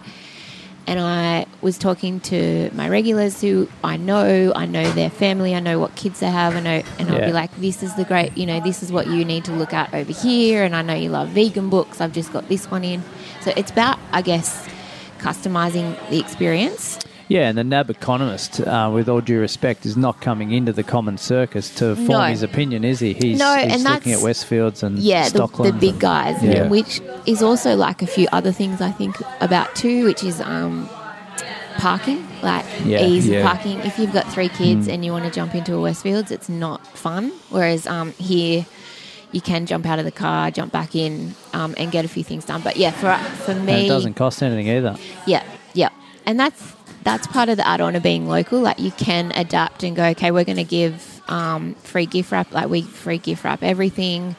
[SPEAKER 5] and I was talking to my regulars who I know, I know their family, I know what kids they have, I know, and I'll
[SPEAKER 3] Yeah.
[SPEAKER 5] be like, this is the great, you know, this is what you need to look at over here, and I know you love vegan books. I've just got this one in, so it's about, I guess, customizing the experience.
[SPEAKER 3] Yeah, and the NAB economist, uh, with all due respect, is not coming into the common circus to form
[SPEAKER 5] No.
[SPEAKER 3] his opinion, is he? He's,
[SPEAKER 5] No,
[SPEAKER 3] he's
[SPEAKER 5] and
[SPEAKER 3] looking at Westfields and
[SPEAKER 5] yeah, the, the big
[SPEAKER 3] and-
[SPEAKER 5] guys,
[SPEAKER 3] Yeah.
[SPEAKER 5] which is also like a few other things I think about too, which is um, parking, like
[SPEAKER 3] Yeah,
[SPEAKER 5] ease
[SPEAKER 2] yeah.
[SPEAKER 5] of parking. If you've got three kids and you want to jump into a Westfields, it's not fun. Whereas um, here, you can jump out of the car, jump back in, um, and get a few things done. But yeah, for for
[SPEAKER 3] And
[SPEAKER 5] me,
[SPEAKER 3] it doesn't cost anything either.
[SPEAKER 5] yeah, yeah, and that's that's part of the add-on of being local. Like you can adapt and go, okay, we're going to give um, free gift wrap. Like we free gift wrap everything.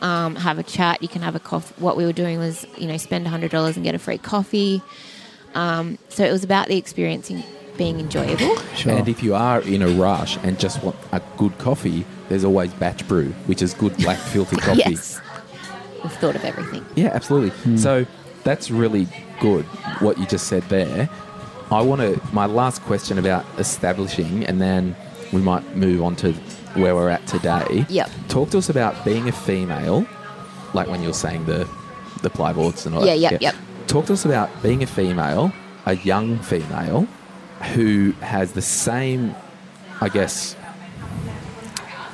[SPEAKER 5] Um, have a chat. You can have a coffee. What we were doing was, you know, spend hundred dollars and get a free coffee. Um, so it was about the experiencing being enjoyable.
[SPEAKER 3] Sure.
[SPEAKER 2] And if you are in a rush and just want a good coffee, there's always batch brew, which is good black [LAUGHS] filter coffee.
[SPEAKER 5] Yes, we've thought of everything.
[SPEAKER 2] Yeah, absolutely. Hmm. So that's really good what you just said there. I want to my last question about establishing, and then we might move on to where we're at today.
[SPEAKER 5] Yep.
[SPEAKER 2] Talk to us about being a female, like when you're saying the the plyboards and all
[SPEAKER 5] Yeah,
[SPEAKER 2] that.
[SPEAKER 5] Yeah, yep, yep.
[SPEAKER 2] Talk to us about being a female, a young female, who has the same, I guess,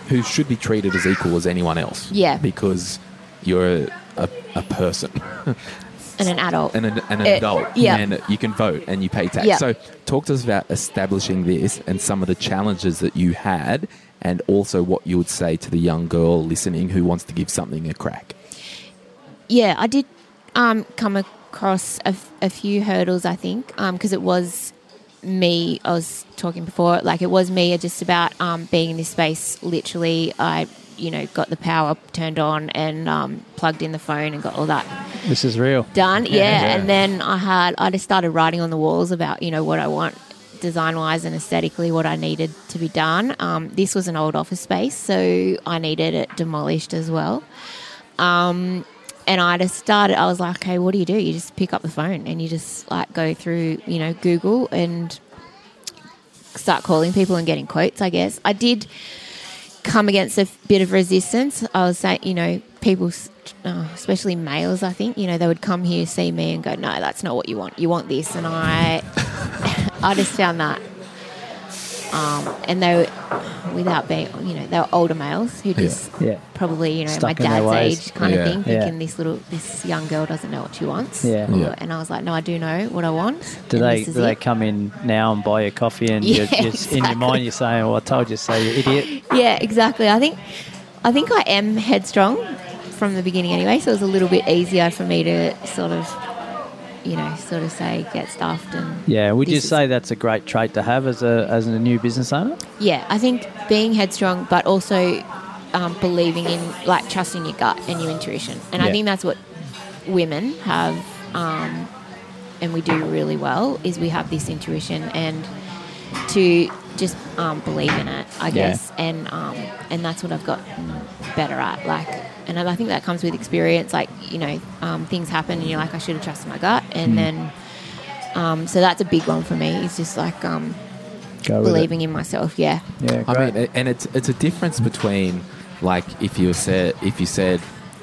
[SPEAKER 2] who should be treated as equal as anyone else.
[SPEAKER 5] Yeah.
[SPEAKER 2] Because you're a, a, a person
[SPEAKER 5] And an adult.
[SPEAKER 2] and an, an
[SPEAKER 5] Uh,
[SPEAKER 2] adult,
[SPEAKER 5] yeah.
[SPEAKER 2] and you can vote and you pay tax.
[SPEAKER 5] Yeah.
[SPEAKER 2] So, talk to us about establishing this and some of the challenges that you had, and also what you would say to the young girl listening who wants to give something a crack.
[SPEAKER 5] Yeah, I did um, come across a, f- a few hurdles, I think, because it was me. I was talking before, like it was me just about um, being in this space. Literally, I, you know, got the power turned on and um, plugged in the phone and got all that
[SPEAKER 3] This is real.
[SPEAKER 5] done. Yeah.
[SPEAKER 3] Yeah.
[SPEAKER 5] and then I had I just started writing on the walls about you know what I want design wise and aesthetically what I needed to be done. Um, this was an old office space, so I needed it demolished as well. Um, and I just started. I was like, okay, what do you do? You just pick up the phone and you just like go through you know Google and start calling people and getting quotes. I guess I did come against a bit of resistance. I was saying, you know, people, uh, especially males, I think, you know, they would come here, see me, and go, "No, that's not what you want. You want this." And I, [LAUGHS] I just found that, um, and they, were, without being, you know, they were older males who just
[SPEAKER 3] Yeah.
[SPEAKER 5] probably, you know,
[SPEAKER 3] Stuck
[SPEAKER 5] my dad's age kind
[SPEAKER 2] Yeah.
[SPEAKER 5] of thing,
[SPEAKER 3] Yeah.
[SPEAKER 5] thinking this little, this young girl doesn't know what she wants.
[SPEAKER 3] Yeah.
[SPEAKER 2] Yeah.
[SPEAKER 5] And I was like, "No, I do know what I want."
[SPEAKER 3] Do they
[SPEAKER 5] this is
[SPEAKER 3] do they come in now and buy your coffee and [LAUGHS]
[SPEAKER 5] Yeah,
[SPEAKER 3] you're, you're, in your mind you're saying, "Well, I told you so, you idiot."
[SPEAKER 5] Yeah, exactly. I think I think I am headstrong from the beginning anyway, so it was a little bit easier for me to sort of you know, sort of say get stuffed and
[SPEAKER 3] Yeah, would you say that's a great trait to have as a as a new business owner?
[SPEAKER 5] Yeah, I think being headstrong, but also um, believing in, like, trusting your gut and your intuition. And I think that's what women have, um, and we do really well, is we have this intuition and to just um, believe in it, I
[SPEAKER 3] Yeah.
[SPEAKER 5] guess. And um, and that's what I've got better at. Like, and I think that comes with experience. Like, you know, um, things happen, and you're like, I should have trusted my gut,
[SPEAKER 3] Mm.
[SPEAKER 5] and then. Um, so that's a big one for me. It's just like um,
[SPEAKER 3] Go with
[SPEAKER 5] believing in myself. Yeah.
[SPEAKER 3] it. Yeah,
[SPEAKER 2] I mean, and it's it's a difference between like if you said if you said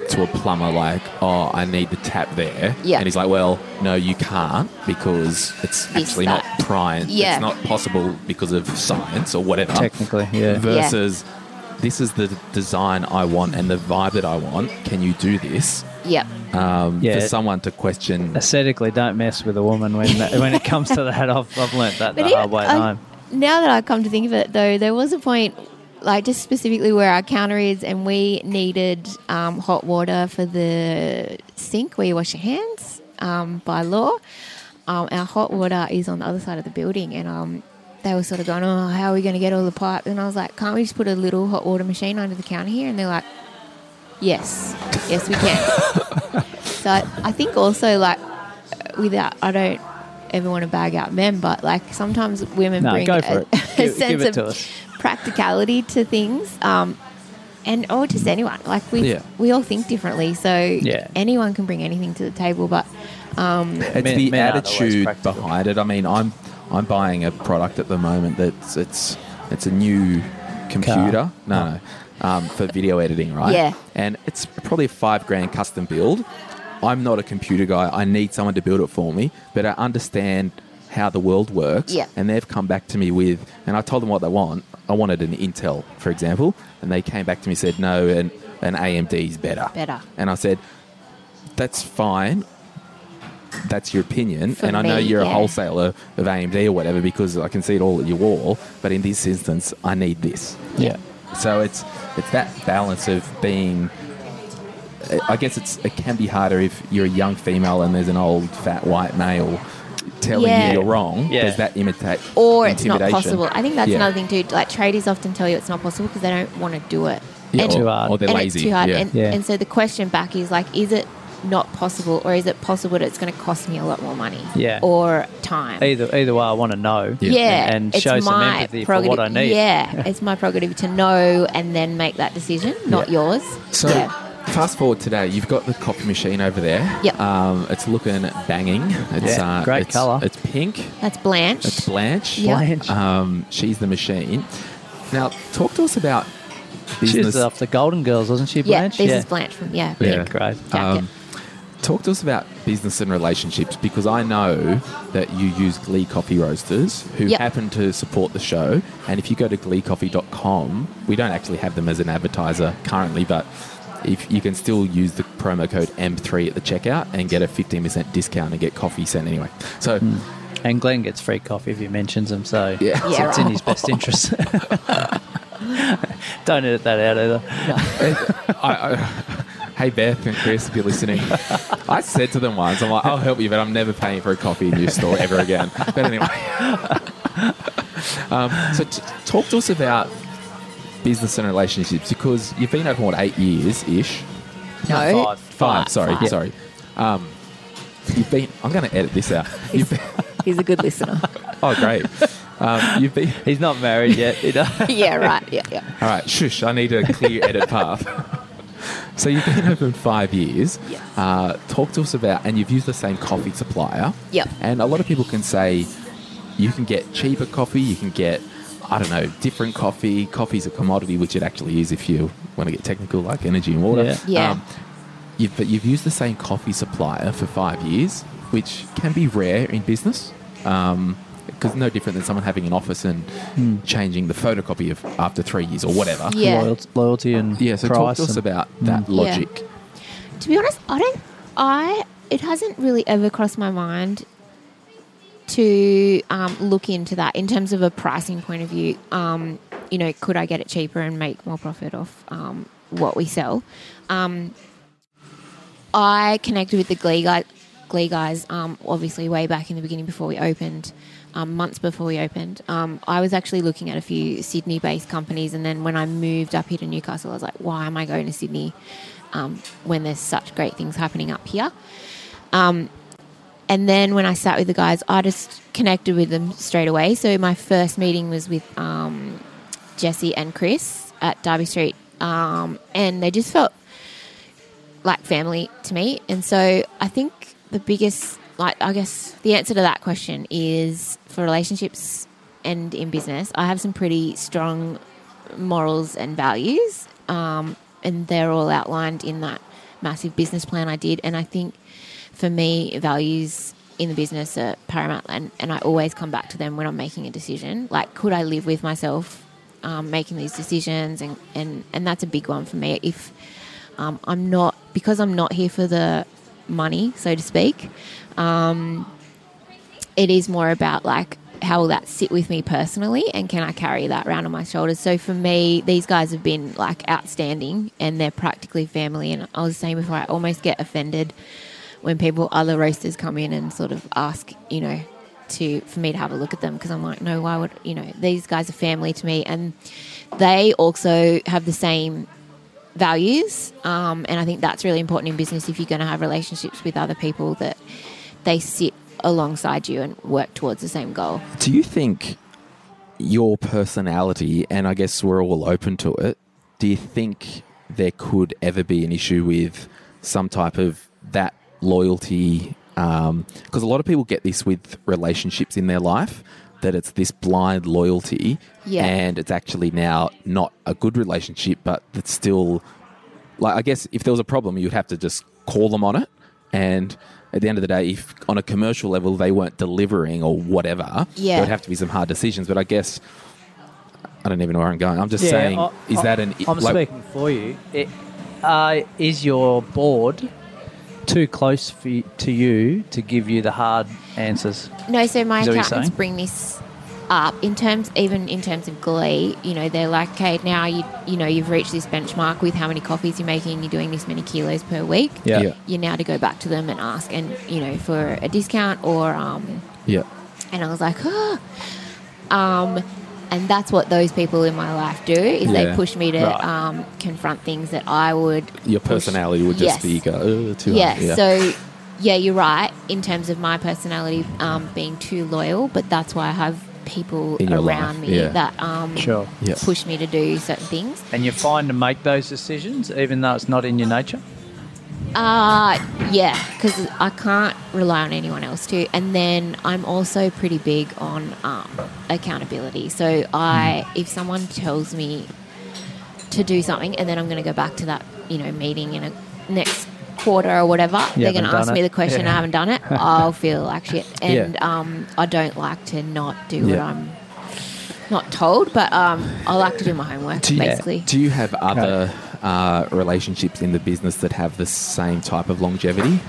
[SPEAKER 2] to a plumber like, "Oh, I need the tap there,"
[SPEAKER 5] Yeah.
[SPEAKER 2] and he's like, "Well, no, you can't because it's
[SPEAKER 5] This,
[SPEAKER 2] actually
[SPEAKER 5] that.
[SPEAKER 2] not prime.
[SPEAKER 5] Yeah.
[SPEAKER 2] It's not possible because of science or whatever."
[SPEAKER 3] technically, yeah.
[SPEAKER 2] Versus, this is the design I want and the vibe that I want. Can you do this?
[SPEAKER 5] Yep.
[SPEAKER 2] Um,
[SPEAKER 3] Yeah.
[SPEAKER 2] For someone to question,
[SPEAKER 3] Aesthetically, don't mess with a woman when [LAUGHS] when it comes to that. I've, I've learnt that the
[SPEAKER 5] even-
[SPEAKER 3] hard way at
[SPEAKER 5] I-
[SPEAKER 3] home.
[SPEAKER 5] now that I come to think of it, though, there was a point, like just specifically where our counter is, and we needed um, hot water for the sink where you wash your hands um, by law. Um, our hot water is on the other side of the building, and um, they were sort of going, "Oh, how are we going to get all the pipe?" And I was like, "Can't we just put a little hot water machine under the counter here?" And they're like, "Yes, yes, we can." [LAUGHS] so I, I think also like without I don't ever want to bag out men, but like sometimes women
[SPEAKER 3] No,
[SPEAKER 5] bring a, [LAUGHS] a
[SPEAKER 3] Give- give
[SPEAKER 5] sense
[SPEAKER 3] it to
[SPEAKER 5] of
[SPEAKER 3] us.
[SPEAKER 5] practicality to things. Um, and or just anyone like we
[SPEAKER 2] Yeah.
[SPEAKER 5] we all think differently, so
[SPEAKER 3] Yeah.
[SPEAKER 5] anyone can bring anything to the table. But um,
[SPEAKER 2] it's
[SPEAKER 3] Men-
[SPEAKER 2] the
[SPEAKER 3] men
[SPEAKER 2] attitude behind it. I mean, I'm I'm buying a product at the moment that's it's it's a new computer. No, no, um, for video editing, right?
[SPEAKER 5] Yeah.
[SPEAKER 2] And it's probably a five grand custom build. I'm not a computer guy. I need someone to build it for me, but I understand how the world works.
[SPEAKER 5] Yeah.
[SPEAKER 2] And they've come back to me with, and I told them what they want. I wanted an Intel, for example, and they came back to me and said, no, an, an AMD is better.
[SPEAKER 5] Better.
[SPEAKER 2] And I said, that's fine. That's your opinion,
[SPEAKER 5] For
[SPEAKER 2] and I know you're a wholesaler of AMD or whatever because I can see it all at your wall. But in this instance, I need this.
[SPEAKER 3] Yeah.
[SPEAKER 2] So it's it's that balance of being. I guess it's it can be harder if you're a young female and there's an old fat white male telling
[SPEAKER 5] Yeah.
[SPEAKER 2] you you're wrong,
[SPEAKER 3] Yeah.
[SPEAKER 2] does that imitate
[SPEAKER 5] or it's not
[SPEAKER 2] intimidation?
[SPEAKER 5] possible. I think that's
[SPEAKER 2] Yeah.
[SPEAKER 5] another thing too. Like traders often tell you it's not possible because they don't want to do it.
[SPEAKER 2] Yeah,
[SPEAKER 5] And-
[SPEAKER 2] or,
[SPEAKER 3] Too hard.
[SPEAKER 2] or they're
[SPEAKER 5] and
[SPEAKER 2] lazy.
[SPEAKER 5] it's too hard.
[SPEAKER 2] Yeah.
[SPEAKER 5] And,
[SPEAKER 3] Yeah.
[SPEAKER 5] and so the question back is like, is it not possible, or is it possible that it's going to cost me a lot more money?
[SPEAKER 3] Yeah.
[SPEAKER 5] Or time.
[SPEAKER 3] Either either way, I want to know.
[SPEAKER 2] Yeah.
[SPEAKER 5] Yeah,
[SPEAKER 3] And
[SPEAKER 5] it's
[SPEAKER 3] show some
[SPEAKER 5] my
[SPEAKER 3] empathy for what I need.
[SPEAKER 5] Yeah, [LAUGHS] it's my prerogative to know and then make that decision, not
[SPEAKER 2] Yeah.
[SPEAKER 5] yours.
[SPEAKER 2] So
[SPEAKER 5] yeah.
[SPEAKER 2] Fast forward today, you've got the coffee machine over there.
[SPEAKER 5] Yep.
[SPEAKER 2] Um, it's looking banging. It's
[SPEAKER 3] Yeah,
[SPEAKER 2] uh,
[SPEAKER 3] great
[SPEAKER 2] it's,
[SPEAKER 3] colour.
[SPEAKER 2] It's pink.
[SPEAKER 5] that's Blanche.
[SPEAKER 2] It's Blanche.
[SPEAKER 5] Yep.
[SPEAKER 3] Blanche.
[SPEAKER 2] Um, she's the machine. Now, talk to us about
[SPEAKER 3] She's
[SPEAKER 2] business.
[SPEAKER 3] off the Golden Girls, wasn't she,
[SPEAKER 5] yeah,
[SPEAKER 3] Blanche?
[SPEAKER 5] this is Blanche from yeah.
[SPEAKER 3] Yeah,
[SPEAKER 2] Yeah.
[SPEAKER 3] great.
[SPEAKER 5] Jacket.
[SPEAKER 2] Um, talk to us about business and relationships because I know that you use Glee Coffee Roasters who
[SPEAKER 5] Yep.
[SPEAKER 2] happen to support the show. And if you go to gleecoffee.com, we don't actually have them as an advertiser currently, but if you can still use the promo code M3 at the checkout and get a 15% discount and get coffee sent anyway. So,
[SPEAKER 3] And Glen gets free coffee if he mentions them, so
[SPEAKER 2] Yeah.
[SPEAKER 3] so
[SPEAKER 5] Yeah,
[SPEAKER 3] it's in his best interest. [LAUGHS] Don't edit that out either.
[SPEAKER 2] I, I, hey Beth and Chris, if you're listening, I said to them once, I'm like, I'll help you, but I'm never paying for a coffee in your store ever again. But anyway, [LAUGHS] um, so t- talk to us about business and relationships because you've been open what eight years ish.
[SPEAKER 5] No.
[SPEAKER 3] Five.
[SPEAKER 2] Five, sorry,
[SPEAKER 5] five.
[SPEAKER 2] sorry. Um, you've been. I'm going to edit this out. You've been, [LAUGHS]
[SPEAKER 5] He's a good listener. [LAUGHS]
[SPEAKER 2] oh, great. Um, you've been. [LAUGHS]
[SPEAKER 3] He's not married yet.
[SPEAKER 5] Yeah, right. Yeah, yeah.
[SPEAKER 2] All right, shush. I need a clear edit path. So you've been open five years.
[SPEAKER 5] Yes.
[SPEAKER 2] Uh, talk to us about, and you've used the same coffee supplier.
[SPEAKER 5] Yep.
[SPEAKER 2] And a lot of people can say you can get cheaper coffee, you can get, I don't know, different coffee. Coffee's a commodity, which it actually is if you want to get technical, like energy and water.
[SPEAKER 3] Yeah.
[SPEAKER 5] Yeah.
[SPEAKER 2] Um, you've, but you've used the same coffee supplier for five years, which can be rare in business. Um, because no different than someone having an office and
[SPEAKER 3] Hmm.
[SPEAKER 2] changing the photocopy of after three years or whatever.
[SPEAKER 5] Yeah.
[SPEAKER 3] Loyalty, loyalty and
[SPEAKER 2] Yeah, so
[SPEAKER 3] price.
[SPEAKER 2] talk to us
[SPEAKER 3] and-
[SPEAKER 2] about hmm. that
[SPEAKER 5] Yeah.
[SPEAKER 2] logic.
[SPEAKER 5] To be honest, I don't. I it hasn't really ever crossed my mind to um, look into that in terms of a pricing point of view. Um, you know, could I get it cheaper and make more profit off um, what we sell? Um, I connected with the Glee guy, Glee guys, um, obviously way back in the beginning before we opened, um, months before we opened. I was actually looking at a few Sydney-based companies, and then when I moved up here to Newcastle, I was like, why am I going to Sydney when there's such great things happening up here? Um, and then when I sat with the guys, I just connected with them straight away. So my first meeting was with um, Jesse and Chris at Darby Street, um, and they just felt like family to me. And so I think the biggest, like, I guess the answer to that question is for relationships and in business, I have some pretty strong morals and values, um, and they're all outlined in that massive business plan I did. And I think for me, values in the business are paramount, and, and I always come back to them when I'm making a decision. Like, could I live with myself um, making these decisions? And, and, and that's a big one for me. If um, I'm not, because I'm not here for the money, so to speak, um, it is more about like, how will that sit with me personally and can I carry that around on my shoulders? So for me, these guys have been like outstanding and they're practically family. And I was saying before, I almost get offended when people, other roasters come in and sort of ask, you know, to for me to have a look at them because I'm like, no, why would you know? These guys are family to me, and they also have the same values. Um, and I think that's really important in business if you're going to have relationships with other people that they sit alongside you and work towards the same goal.
[SPEAKER 2] Do you think your personality, and I guess we're all open to it, do you think there could ever be an issue with some type of that loyalty? Because a lot of people get this with relationships in their life. That it's this blind loyalty,
[SPEAKER 5] Yeah.
[SPEAKER 2] and it's actually now not a good relationship, but it's still like I guess if there was a problem, you'd have to just call them on it. And at the end of the day, if on a commercial level they weren't delivering or whatever,
[SPEAKER 5] Yeah.
[SPEAKER 2] there would have to be some hard decisions. But I guess I don't even know where I'm going. I'm just
[SPEAKER 3] Yeah,
[SPEAKER 2] saying,
[SPEAKER 3] I-
[SPEAKER 2] is
[SPEAKER 3] I-
[SPEAKER 2] that an
[SPEAKER 3] I'm
[SPEAKER 2] like,
[SPEAKER 3] speaking for you. It, uh, is your board too close for you, to you to give you the hard answers?
[SPEAKER 5] No, so my
[SPEAKER 3] Is that what you're
[SPEAKER 5] accountants bring this up in terms, even in terms of Glee. You know, they're like, okay, now you you know you've reached this benchmark with how many coffees you're making. You're doing this many kilos per week.
[SPEAKER 3] Yeah.
[SPEAKER 2] Yeah.
[SPEAKER 5] You're now to go back to them and ask, and you know, for a discount or um,
[SPEAKER 2] Yeah.
[SPEAKER 5] and I was like, oh. um, and that's what those people in my life do is they push me to
[SPEAKER 3] Right.
[SPEAKER 5] um, confront things that I would
[SPEAKER 2] Your
[SPEAKER 5] push-
[SPEAKER 2] personality would just
[SPEAKER 5] Yes.
[SPEAKER 2] be go, too
[SPEAKER 5] yeah.
[SPEAKER 2] Yeah.
[SPEAKER 5] So, yeah, you're right in terms of my personality um, being too loyal, but that's why I have people around
[SPEAKER 2] life,
[SPEAKER 5] me
[SPEAKER 2] yeah.
[SPEAKER 5] that um,
[SPEAKER 3] Sure.
[SPEAKER 2] Yeah.
[SPEAKER 5] push me to do certain things.
[SPEAKER 3] And you're fine to make those decisions, even though it's not in your nature.
[SPEAKER 5] Uh, yeah, because I can't rely on anyone else to. And then I'm also pretty big on um, accountability. So I,
[SPEAKER 2] Mm.
[SPEAKER 5] if someone tells me to do something, and then I'm going to go back to that, you know, meeting in a next quarter or whatever, they're going to ask
[SPEAKER 3] done
[SPEAKER 5] me the question.
[SPEAKER 3] Yeah.
[SPEAKER 5] I haven't done it. [LAUGHS] I'll feel like shit, and
[SPEAKER 2] Yeah.
[SPEAKER 5] um, I don't like to not do what I'm not told, but um, I like to do my homework
[SPEAKER 2] Do you,
[SPEAKER 5] basically.
[SPEAKER 2] do you have other uh, relationships in the business that have the same type of longevity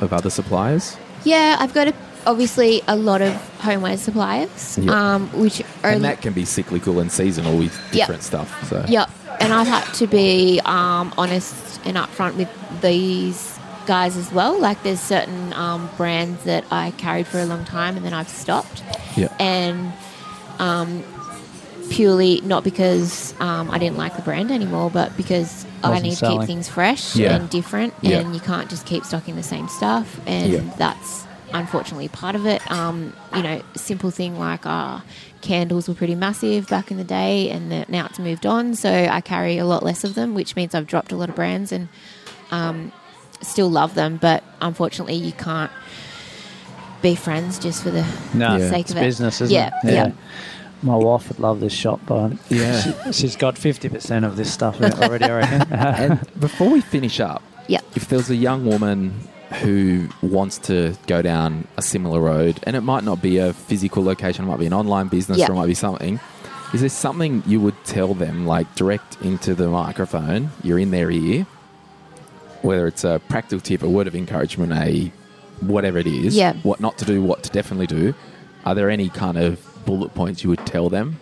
[SPEAKER 2] of other suppliers?
[SPEAKER 5] Yeah, I've got a, obviously a lot of homeware suppliers,
[SPEAKER 2] Yeah.
[SPEAKER 5] um, which are
[SPEAKER 2] And that can be cyclical and seasonal with
[SPEAKER 5] Yeah.
[SPEAKER 2] different stuff. So
[SPEAKER 5] Yep. And I've had to be um, honest and upfront with these guys as well. Like there's certain um, brands that I carried for a long time and then I've stopped.
[SPEAKER 2] Yeah.
[SPEAKER 5] And um, purely not because um, I didn't like the brand anymore, but because I need to keep things fresh
[SPEAKER 2] Yeah.
[SPEAKER 5] and different.
[SPEAKER 2] Yeah.
[SPEAKER 5] And you can't just keep stocking the same stuff. And
[SPEAKER 2] Yeah.
[SPEAKER 5] that's unfortunately part of it. Um, you know, simple thing like uh, candles were pretty massive back in the day, and the, now it's moved on. So I carry a lot less of them, which means I've dropped a lot of brands and um, still love them. But unfortunately, you can't be friends just for the
[SPEAKER 3] No,
[SPEAKER 5] sake
[SPEAKER 3] it's
[SPEAKER 5] of it.
[SPEAKER 3] business, isn't
[SPEAKER 5] yeah,
[SPEAKER 3] it?
[SPEAKER 5] yeah,
[SPEAKER 3] My wife would love this shop, but
[SPEAKER 2] Yeah.
[SPEAKER 3] she, she's got 50% of this stuff already, I reckon. [LAUGHS] [LAUGHS]
[SPEAKER 2] and before we finish up,
[SPEAKER 5] yeah.
[SPEAKER 2] if there's a young woman who wants to go down a similar road, and it might not be a physical location, it might be an online business,
[SPEAKER 5] Yeah.
[SPEAKER 2] or it might be something. Is there something you would tell them, like direct into the microphone? You're in their ear, whether it's a practical tip, a word of encouragement, a whatever it is.
[SPEAKER 5] Yeah.
[SPEAKER 2] What not to do, what to definitely do. Are there any kind of bullet points you would tell them?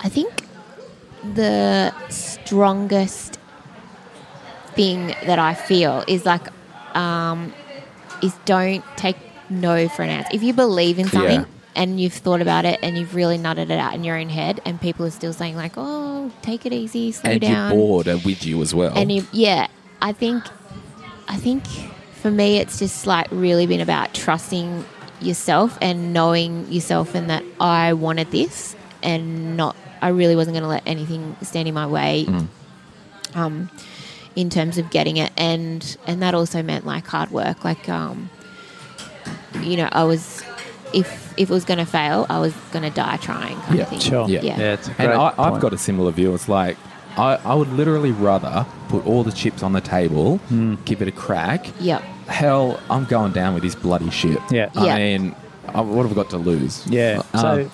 [SPEAKER 5] I think the strongest thing that I feel is like, um, is don't take no for an answer. If you believe in something
[SPEAKER 2] Yeah.
[SPEAKER 5] and you've thought about it and you've really nutted it out in your own head, and people are still saying like, "Oh, take it easy, slow
[SPEAKER 2] and
[SPEAKER 5] down,"
[SPEAKER 2] your board are with you as well.
[SPEAKER 5] and you, yeah, I think, I think for me, it's just like really been about trusting yourself and knowing yourself, and that I wanted this, and not, I really wasn't going to let anything stand in my way. Um, in terms of getting it, and and that also meant like hard work, like um, you know, I was. If, if it was going to fail, I was going to die trying, kind
[SPEAKER 2] Yeah,
[SPEAKER 5] of thing.
[SPEAKER 3] sure.
[SPEAKER 2] Yeah.
[SPEAKER 5] Yeah.
[SPEAKER 3] Yeah, it's a
[SPEAKER 2] And
[SPEAKER 3] great
[SPEAKER 2] I, I've got a similar view. It's like I, I would literally rather put all the chips on the table,
[SPEAKER 3] Hmm.
[SPEAKER 2] give it a crack.
[SPEAKER 5] Yep.
[SPEAKER 2] Hell, I'm going down with this bloody shit.
[SPEAKER 3] Yeah.
[SPEAKER 2] I
[SPEAKER 5] Yeah.
[SPEAKER 2] mean, I, what have I got to lose?
[SPEAKER 3] Yeah.
[SPEAKER 2] Uh,
[SPEAKER 3] So,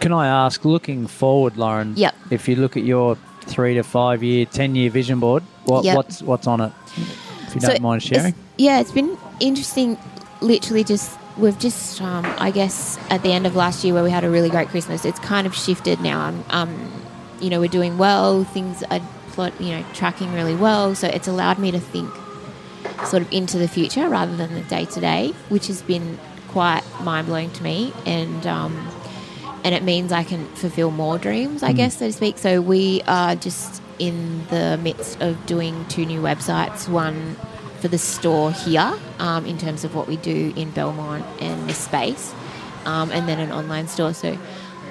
[SPEAKER 3] can I ask, looking forward, Lauren?
[SPEAKER 5] Yep.
[SPEAKER 3] If you look at your three to five year, ten year vision board, what,
[SPEAKER 5] Yep.
[SPEAKER 3] what's what's on it? If you
[SPEAKER 5] So
[SPEAKER 3] don't mind
[SPEAKER 5] it's-
[SPEAKER 3] sharing.
[SPEAKER 5] Yeah, it's been interesting. Literally, just we've just, um, I guess, at the end of last year where we had a really great Christmas, it's kind of shifted now. Um, um, you know, we're doing well. Things are, plot, you know, tracking really well. So it's allowed me to think sort of into the future rather than the day to day, which has been quite mind blowing to me. And um, and it means I can fulfill more dreams, I guess, so to speak. So we are just in the midst of doing two new websites. One for the store here, um, in terms of what we do in Belmont and this space, um, and then an online store. So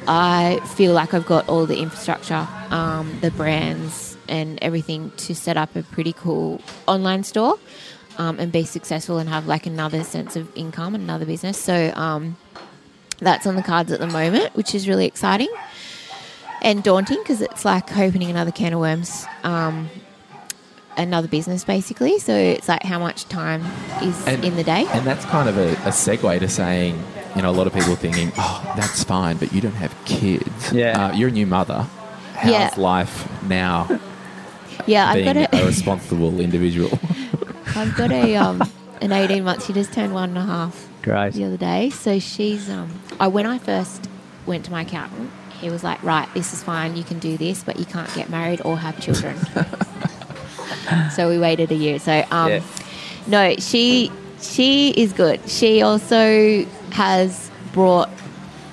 [SPEAKER 5] I feel like I've got all the infrastructure, um, the brands, and everything to set up a pretty cool online store. Um, and be successful and have like another sense of income and another business. So um, that's on the cards at the moment, which is really exciting and daunting because it's like opening another can of worms, um, another business basically. So it's like how much time is
[SPEAKER 2] And-
[SPEAKER 5] in the day.
[SPEAKER 2] And that's kind of a, a segue to saying, you know, a lot of people thinking, oh, that's fine, but you don't have kids.
[SPEAKER 3] Yeah.
[SPEAKER 2] Uh, you're a new mother. How's
[SPEAKER 5] Yeah.
[SPEAKER 2] life now
[SPEAKER 5] yeah, I've got
[SPEAKER 2] a
[SPEAKER 5] a,
[SPEAKER 2] responsible individual? [LAUGHS]
[SPEAKER 5] I've got a um, an eighteen months. She just turned one and a half
[SPEAKER 3] Great.
[SPEAKER 5] the other day. So she's um. I when I first went to my accountant, he was like, "Right, this is fine. You can do this, but you can't get married or have children." [LAUGHS] so we waited a year. So um,
[SPEAKER 3] Yeah.
[SPEAKER 5] no, she she is good. She also has brought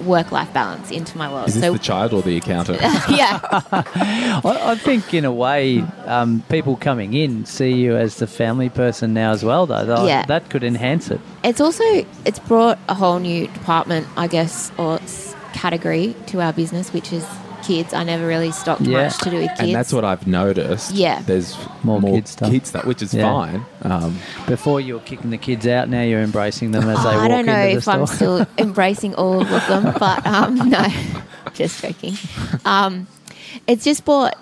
[SPEAKER 5] work life balance into my world.
[SPEAKER 2] Is this
[SPEAKER 5] so
[SPEAKER 2] the child or the accountant? [LAUGHS]
[SPEAKER 5] yeah, [LAUGHS]
[SPEAKER 3] I, I think, in a way, um, people coming in see you as the family person now as well, though. That-
[SPEAKER 5] Yeah.
[SPEAKER 3] That could enhance it.
[SPEAKER 5] it's also it's brought a whole new department, I guess, or category to our business, which is kids. I never really stopped
[SPEAKER 3] Yeah.
[SPEAKER 5] much to do with kids.
[SPEAKER 2] and that's what I've noticed.
[SPEAKER 5] Yeah.
[SPEAKER 2] There's
[SPEAKER 3] More
[SPEAKER 2] more,
[SPEAKER 3] kid stuff.
[SPEAKER 2] kid stuff, which is
[SPEAKER 3] Yeah.
[SPEAKER 2] fine. Um,
[SPEAKER 3] Before you were kicking the kids out, now you're embracing them as they
[SPEAKER 5] Oh,
[SPEAKER 3] walk
[SPEAKER 5] I don't know
[SPEAKER 3] into
[SPEAKER 5] if
[SPEAKER 3] store.
[SPEAKER 5] I'm still [LAUGHS] embracing all of them, but um, [LAUGHS] no, just joking. Um, it's just brought,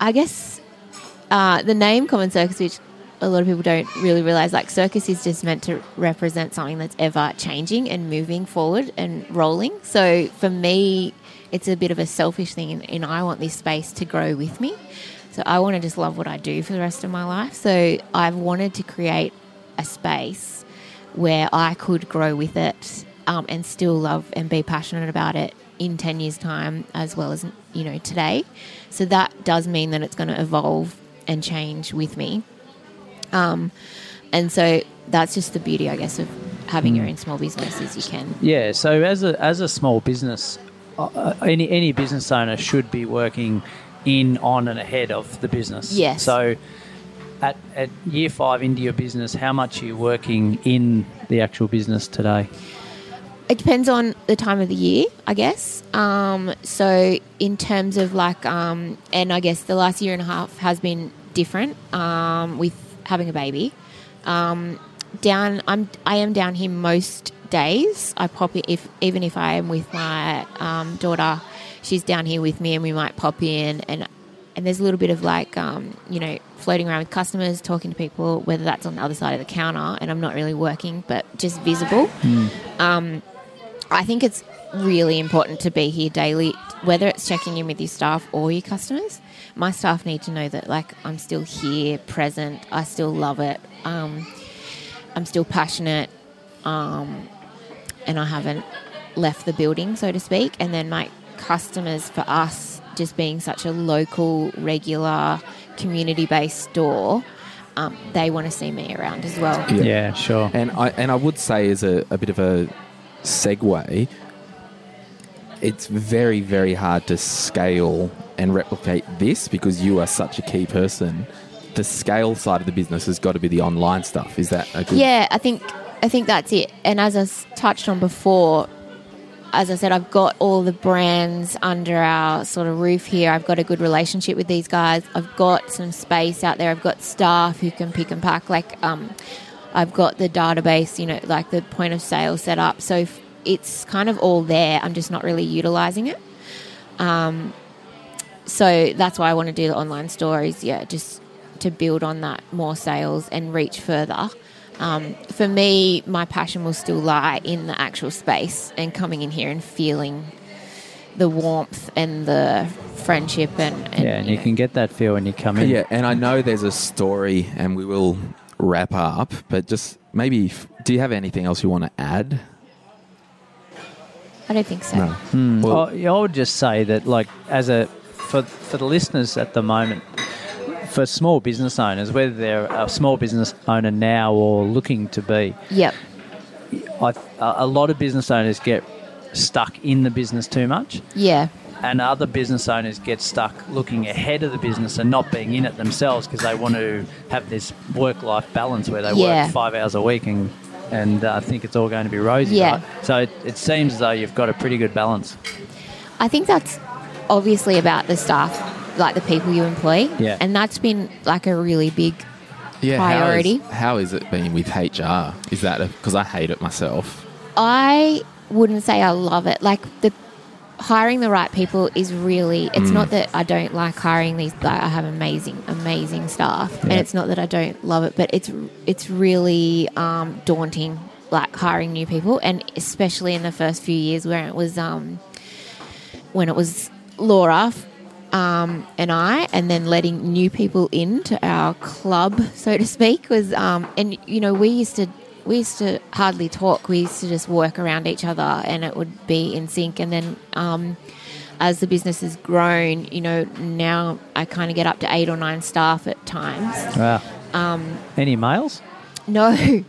[SPEAKER 5] I guess, uh, the name Common Circus, which a lot of people don't really realize. Like circus is just meant to represent something that's ever changing and moving forward and rolling. So for me, it's a bit of a selfish thing, and, and I want this space to grow with me. So I want to just love what I do for the rest of my life. So I've wanted to create a space where I could grow with it um, and still love and be passionate about it in 10 years' time as well as, you know, today. So that does mean that it's going to evolve and change with me. Um, and so that's just the beauty, I guess, of having your own small business is you can.
[SPEAKER 3] Yeah, so as a as a small business, uh, uh, any any business owner should be working in, on, and ahead of the business.
[SPEAKER 5] Yes.
[SPEAKER 3] So at, at year five into your business, how much are you working in the actual business today?
[SPEAKER 5] It depends on the time of the year, I guess. Um, so in terms of like, um, and I guess the last year and a half has been different um, with having a baby. Um, down, I'm I am down here most days. I pop it if even if I am with my um, daughter, she's down here with me, and we might pop in and. And there's a little bit of like, um, you know, floating around with customers, talking to people, whether that's on the other side of the counter, and I'm not really working, but just visible. I think it's really important to be here daily, whether it's checking in with your staff or your customers. My staff need to know that, like, I'm still here, present. I still love it. Um, I'm still passionate, um, and I haven't left the building, so to speak. And then my customers, for us, just being such a local, regular, community-based store, um, they want to see me around as well.
[SPEAKER 2] Yeah.
[SPEAKER 3] sure.
[SPEAKER 2] And I and I would say as a, a bit of a segue, it's very very hard to scale and replicate this because you are such a key person. The scale side of the business has got to be the online stuff. Is that a good?
[SPEAKER 5] Yeah, I think I think that's it. And as I touched on before, as I said, I've got all the brands under our sort of roof here. I've got a good relationship with these guys. I've got some space out there. I've got staff who can pick and pack. Like, um, I've got the database, you know, like the point of sale set up. So it's kind of all there. I'm just not really utilizing it. Um, so that's why I want to do the online stories. Yeah, just to build on that more sales and reach further. Um, for me, my passion will still lie in the actual space and coming in here and feeling the warmth and the friendship and, and
[SPEAKER 3] yeah, and you
[SPEAKER 5] know.
[SPEAKER 3] can get that feel when you come in.
[SPEAKER 2] Yeah, and I know there's a story, and we will wrap up. But just maybe, f- do you have anything else you want to add?
[SPEAKER 5] I don't think so.
[SPEAKER 2] No.
[SPEAKER 3] Hmm.
[SPEAKER 2] Well-
[SPEAKER 3] I, I would just say that, like, as a for for the listeners at the moment, for small business owners, whether they're a small business owner now or looking to be,
[SPEAKER 5] Yep.
[SPEAKER 3] I, a lot of business owners get stuck in the business too much,
[SPEAKER 5] Yeah.
[SPEAKER 3] and other business owners get stuck looking ahead of the business and not being in it themselves because they want to have this work-life balance where they
[SPEAKER 5] Yeah.
[SPEAKER 3] work five hours a week and and uh, think it's all going to be rosy.
[SPEAKER 5] Yeah.
[SPEAKER 3] Right? So it, it seems as though you've got a pretty good balance.
[SPEAKER 5] I think that's obviously about the staff, like the people you employ.
[SPEAKER 3] Yeah.
[SPEAKER 5] And that's been like a really big
[SPEAKER 2] Yeah,
[SPEAKER 5] Priority.
[SPEAKER 2] How is, how is it been with HR? Is that because I hate it myself?
[SPEAKER 5] I wouldn't say I love it. Like the hiring the right people is really. It's
[SPEAKER 2] Mm.
[SPEAKER 5] not that I don't like hiring these. Like I have amazing, amazing staff, and it's not that I don't love it, but it's it's really um, daunting. Like hiring new people, and especially in the first few years where it was um, when it was Laura um, and I, and then letting new people into our club, so to speak, was um, and you know we used to we used to hardly talk. We used to just work around each other, and it would be in sync. And then, um, as the business has grown, you know, now I kind of get up to eight or nine staff at times.
[SPEAKER 3] Wow.
[SPEAKER 5] Um,
[SPEAKER 3] Any males?
[SPEAKER 5] no.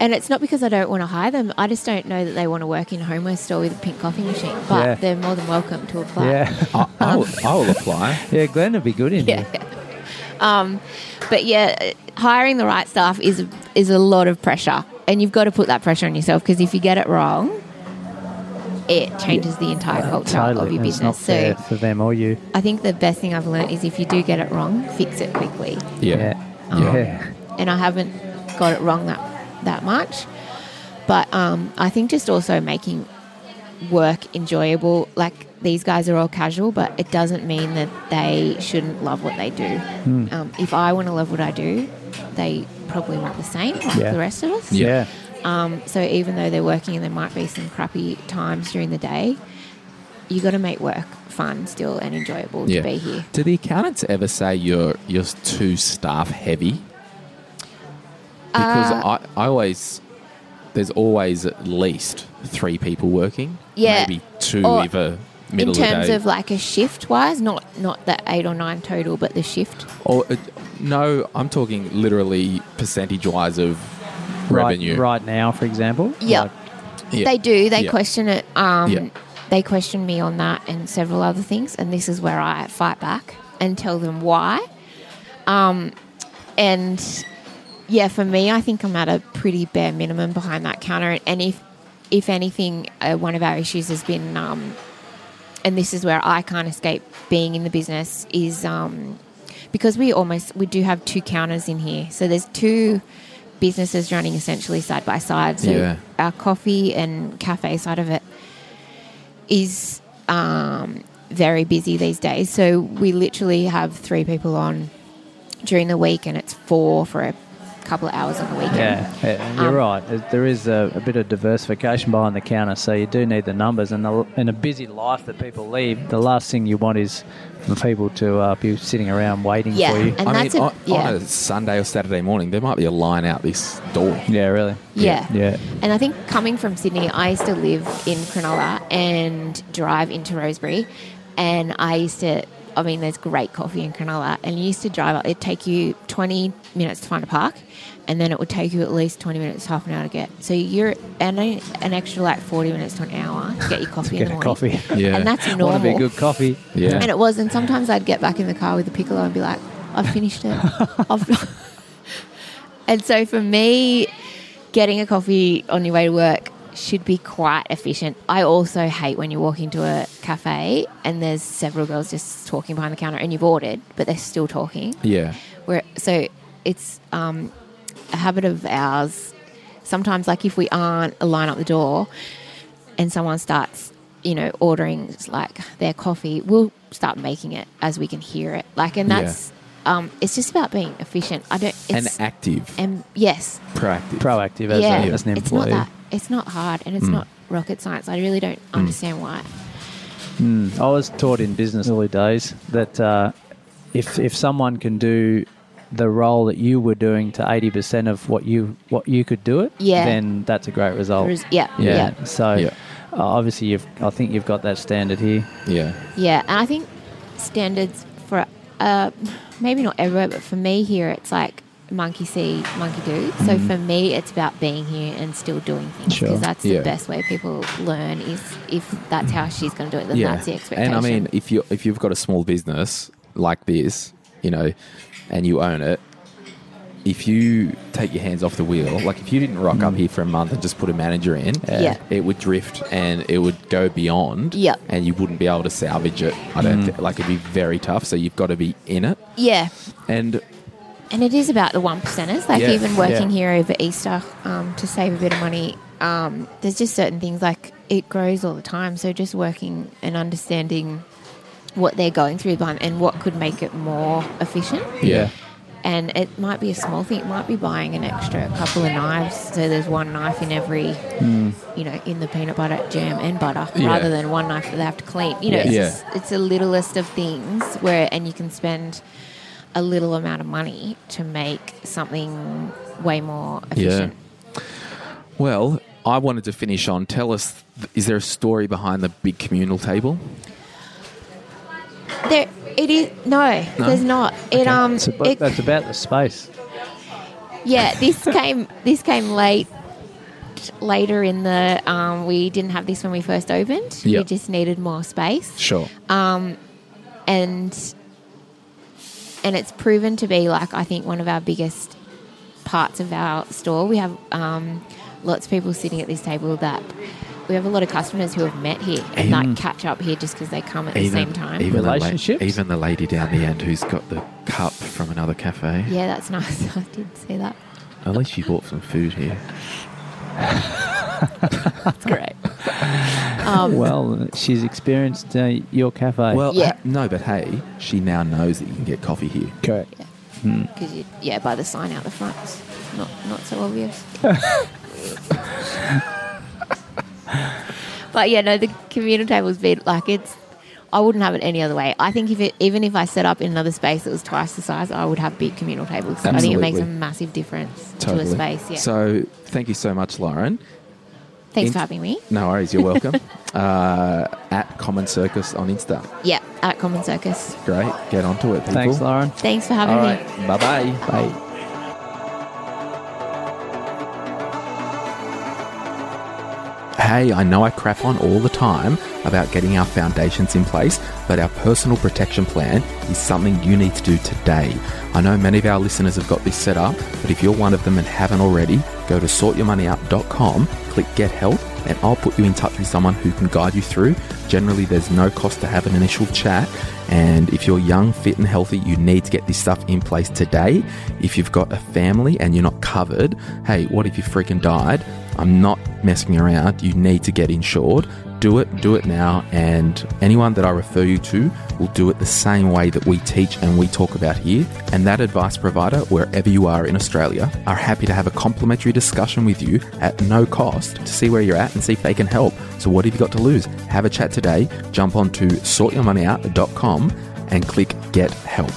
[SPEAKER 5] And it's not because I don't want to hire them. I just don't know that they want to work in a homeware store with a pink coffee machine. But
[SPEAKER 3] Yeah.
[SPEAKER 5] they're more than welcome to apply.
[SPEAKER 3] Yeah.
[SPEAKER 2] I, I, will, I will apply.
[SPEAKER 3] yeah, Glen would be good in
[SPEAKER 5] Yeah.
[SPEAKER 3] here.
[SPEAKER 5] Um, but yeah, hiring the right staff is is a lot of pressure, and you've got to put that pressure on yourself because if you get it wrong, it changes the entire culture of
[SPEAKER 3] Totally.
[SPEAKER 5] your
[SPEAKER 3] It's not
[SPEAKER 5] business.
[SPEAKER 3] fair
[SPEAKER 5] So
[SPEAKER 3] for them or you.
[SPEAKER 5] I think the best thing I've learned is if you do get it wrong, fix it quickly.
[SPEAKER 2] Yeah.
[SPEAKER 3] Yeah.
[SPEAKER 2] Yeah.
[SPEAKER 5] And I haven't got it wrong that that much, but um, I think just also making work enjoyable. Like these guys are all casual, but it doesn't mean that they shouldn't love what they do.
[SPEAKER 3] Hmm.
[SPEAKER 5] Um, if I want to love what I do, they probably want the same, like
[SPEAKER 3] Yeah.
[SPEAKER 5] the rest of us.
[SPEAKER 3] Yeah.
[SPEAKER 5] Um, so even though they're working and there might be some crappy times during the day, you got to make work fun still and enjoyable
[SPEAKER 2] Yeah.
[SPEAKER 5] to be here.
[SPEAKER 2] Do the accountants ever say you're you're too staff heavy? Because
[SPEAKER 5] Uh,
[SPEAKER 2] I, I always there's always at least three people working.
[SPEAKER 5] Yeah.
[SPEAKER 2] Maybe two
[SPEAKER 5] Or
[SPEAKER 2] if a
[SPEAKER 5] In terms
[SPEAKER 2] of day.
[SPEAKER 5] of like a shift wise, not not the eight or nine total, but the shift.
[SPEAKER 2] or uh, no, I'm talking literally percentage wise of revenue.
[SPEAKER 3] Right, right now, for example.
[SPEAKER 5] Yeah.
[SPEAKER 3] Like,
[SPEAKER 2] Yeah.
[SPEAKER 5] They do. They
[SPEAKER 2] Yeah.
[SPEAKER 5] question it. Um,
[SPEAKER 2] Yeah.
[SPEAKER 5] They question me on that and several other things, and this is where I fight back and tell them why. Um, and yeah, for me, I think I'm at a pretty bare minimum behind that counter. And if if anything, uh, one of our issues has been, um, and this is where I can't escape being in the business, is um, because we almost we do have two counters in here. So there's two businesses running essentially side by side. So
[SPEAKER 2] Yeah.
[SPEAKER 5] our coffee and cafe side of it is um, very busy these days. So we literally have three people on during the week, and it's four for a couple of hours on the weekend.
[SPEAKER 3] Yeah, yeah, you're
[SPEAKER 5] Um,
[SPEAKER 3] right. There- There is a, a bit of diversification behind the counter, so you do need the numbers. And the, in a busy life that people lead, the last thing you want is for people to uh, be sitting around waiting
[SPEAKER 5] Yeah,
[SPEAKER 3] for you.
[SPEAKER 5] and
[SPEAKER 2] I
[SPEAKER 5] that's
[SPEAKER 2] mean,
[SPEAKER 5] a,
[SPEAKER 2] on,
[SPEAKER 5] yeah.
[SPEAKER 2] on a Sunday or Saturday morning, there might be a line out this door.
[SPEAKER 3] yeah, really.
[SPEAKER 5] Yeah.
[SPEAKER 3] Yeah.
[SPEAKER 5] And I think coming from Sydney, I used to live in Cronulla and drive into Rosebery. And I used to, I mean, there's great coffee in Cronulla. And you used to drive up, it'd take you 20 minutes to find a park. And then it would take you at least 20 minutes, half an hour to get. So you're, and an extra like 40 minutes to an hour to get your coffee in
[SPEAKER 3] Get
[SPEAKER 5] the
[SPEAKER 3] a
[SPEAKER 5] morning.
[SPEAKER 3] coffee.
[SPEAKER 2] Yeah.
[SPEAKER 5] And that's [LAUGHS] normal.
[SPEAKER 3] Want to be good coffee?
[SPEAKER 2] Yeah.
[SPEAKER 5] And it was. And sometimes I'd get back in the car with the piccolo and be like, I've finished it. [LAUGHS] I've [LAUGHS] and so for me, getting a coffee on your way to work should be quite efficient. I also hate when you walk into a cafe and there's several girls just talking behind the counter and you've ordered, but they're still talking.
[SPEAKER 2] Yeah.
[SPEAKER 5] Where so it's um, a habit of ours. Sometimes, like if we aren't a line up the door, and someone starts, you know, ordering like their coffee, we'll start making it as we can hear it. Like, and that's um, it's just about being efficient. I don't.
[SPEAKER 2] And active.
[SPEAKER 5] and yes,
[SPEAKER 2] proactive.
[SPEAKER 3] Proactive as,
[SPEAKER 5] yeah,
[SPEAKER 3] a, as an
[SPEAKER 5] it's not
[SPEAKER 3] employee.
[SPEAKER 5] that. It's not hard, and it's
[SPEAKER 2] Mm.
[SPEAKER 5] not rocket science. I really don't understand why.
[SPEAKER 3] Mm. I was taught in business early days that uh, if if someone can do the role that you were doing to eighty percent of what you what you could do it,
[SPEAKER 5] Yeah.
[SPEAKER 3] then that's a great result.
[SPEAKER 5] Res- Yeah,
[SPEAKER 3] yeah.
[SPEAKER 5] yeah,
[SPEAKER 3] So
[SPEAKER 2] Yeah.
[SPEAKER 3] uh, obviously, you've I think you've got that standard here.
[SPEAKER 2] Yeah.
[SPEAKER 5] yeah. And I think standards for uh, maybe not everywhere, but for me here, it's like monkey see, monkey do. So for me, it's about being here and still doing things
[SPEAKER 3] Sure.
[SPEAKER 5] because that's
[SPEAKER 2] Yeah.
[SPEAKER 5] the best way people learn. Is if that's how she's going to do it, then that's the expectation.
[SPEAKER 2] And I mean, if you if you've got a small business like this, you know, and you own it, if you take your hands off the wheel, like if you didn't rock up here for a month and just put a manager in,
[SPEAKER 5] Yeah.
[SPEAKER 2] it would drift and it would go beyond,
[SPEAKER 5] Yeah.
[SPEAKER 2] and you wouldn't be able to salvage it. I don't thi- like it'd be very tough. So you've got to be in it,
[SPEAKER 5] yeah,
[SPEAKER 2] and
[SPEAKER 5] And it is about the one percenters. Like
[SPEAKER 2] Yeah,
[SPEAKER 5] even working
[SPEAKER 3] yeah.
[SPEAKER 5] here over Easter um, to save a bit of money. Um, there's just certain things like it grows all the time. So just working and understanding what they're going through behind and what could make it more efficient.
[SPEAKER 2] yeah,
[SPEAKER 5] And it might be a small thing. It might be buying an extra couple of knives. So there's one knife in every, hmm. you know, in the peanut butter, jam, and butter,
[SPEAKER 2] Yeah.
[SPEAKER 5] rather than one knife that they have to clean. You know,
[SPEAKER 3] Yeah.
[SPEAKER 5] it's,
[SPEAKER 2] Yeah.
[SPEAKER 5] just, it's a littlest of things where, and you can spend a little amount of money to make something way more efficient.
[SPEAKER 2] Well, I wanted to finish on. Tell us, is there a story behind the big communal table?
[SPEAKER 5] There, it is no, there's not. It um,
[SPEAKER 3] It's about,
[SPEAKER 5] it,
[SPEAKER 3] that's about the space.
[SPEAKER 5] yeah, this came this came late later in the um, we didn't have this when we first opened.
[SPEAKER 2] Yeah.
[SPEAKER 5] We just needed more space.
[SPEAKER 2] Sure.
[SPEAKER 5] Um, and and it's proven to be like I think one of our biggest parts of our store. We have um, lots of people sitting at this table that we have a lot of customers who have met here and like catch up here just because they come at the same time.
[SPEAKER 2] Even the la- even the lady down the end who's got the cup from another cafe.
[SPEAKER 5] yeah, that's nice. [LAUGHS] I did see that.
[SPEAKER 2] At least you bought some food here.
[SPEAKER 5] That's great. [LAUGHS]
[SPEAKER 3] well, she's experienced uh, your cafe.
[SPEAKER 2] Well,
[SPEAKER 5] Yeah.
[SPEAKER 2] ha- no, but hey, she now knows that you can get coffee here.
[SPEAKER 3] correct.
[SPEAKER 5] Because you, yeah, by the sign out the front, it's not not so obvious. [LAUGHS] [LAUGHS] but yeah, no, the communal table's been like it's. I wouldn't have it any other way. I think if it, even if I set up in another space that was twice the size, I would have big communal tables. I think it makes a massive difference
[SPEAKER 2] Totally.
[SPEAKER 5] to a space. Yeah.
[SPEAKER 2] So thank you so much, Lauren.
[SPEAKER 5] Thanks
[SPEAKER 2] in-
[SPEAKER 5] for having me.
[SPEAKER 2] No worries, you're welcome. [LAUGHS] uh, at Common Circus on Insta.
[SPEAKER 5] Yeah, at Common Circus.
[SPEAKER 2] Great. Get onto it, people.
[SPEAKER 3] Thanks, Lauren.
[SPEAKER 5] Thanks for having
[SPEAKER 2] All
[SPEAKER 5] me.
[SPEAKER 2] Bye Bye Hey, I know I crap on all the time about getting our foundations in place, but our personal protection plan is something you need to do today. I know many of our listeners have got this set up, but if you're one of them and haven't already, go to sortyourmoneyout.com, click get help, and I'll put you in touch with someone who can guide you through. Generally, there's no cost to have an initial chat. And if you're young, fit, and healthy, you need to get this stuff in place today. If you've got a family and you're not covered, hey, what if you freaking died? I'm not messing around. You need to get insured. Do it, do it now. And anyone that I refer you to will do it the same way that we teach and we talk about here. And that advice provider, wherever you are in Australia, are happy to have a complimentary discussion with you at no cost to see where you're at and see if they can help. So, what have you got to lose? Have a chat today. Jump on to sortyourmoneyout.com and click get help.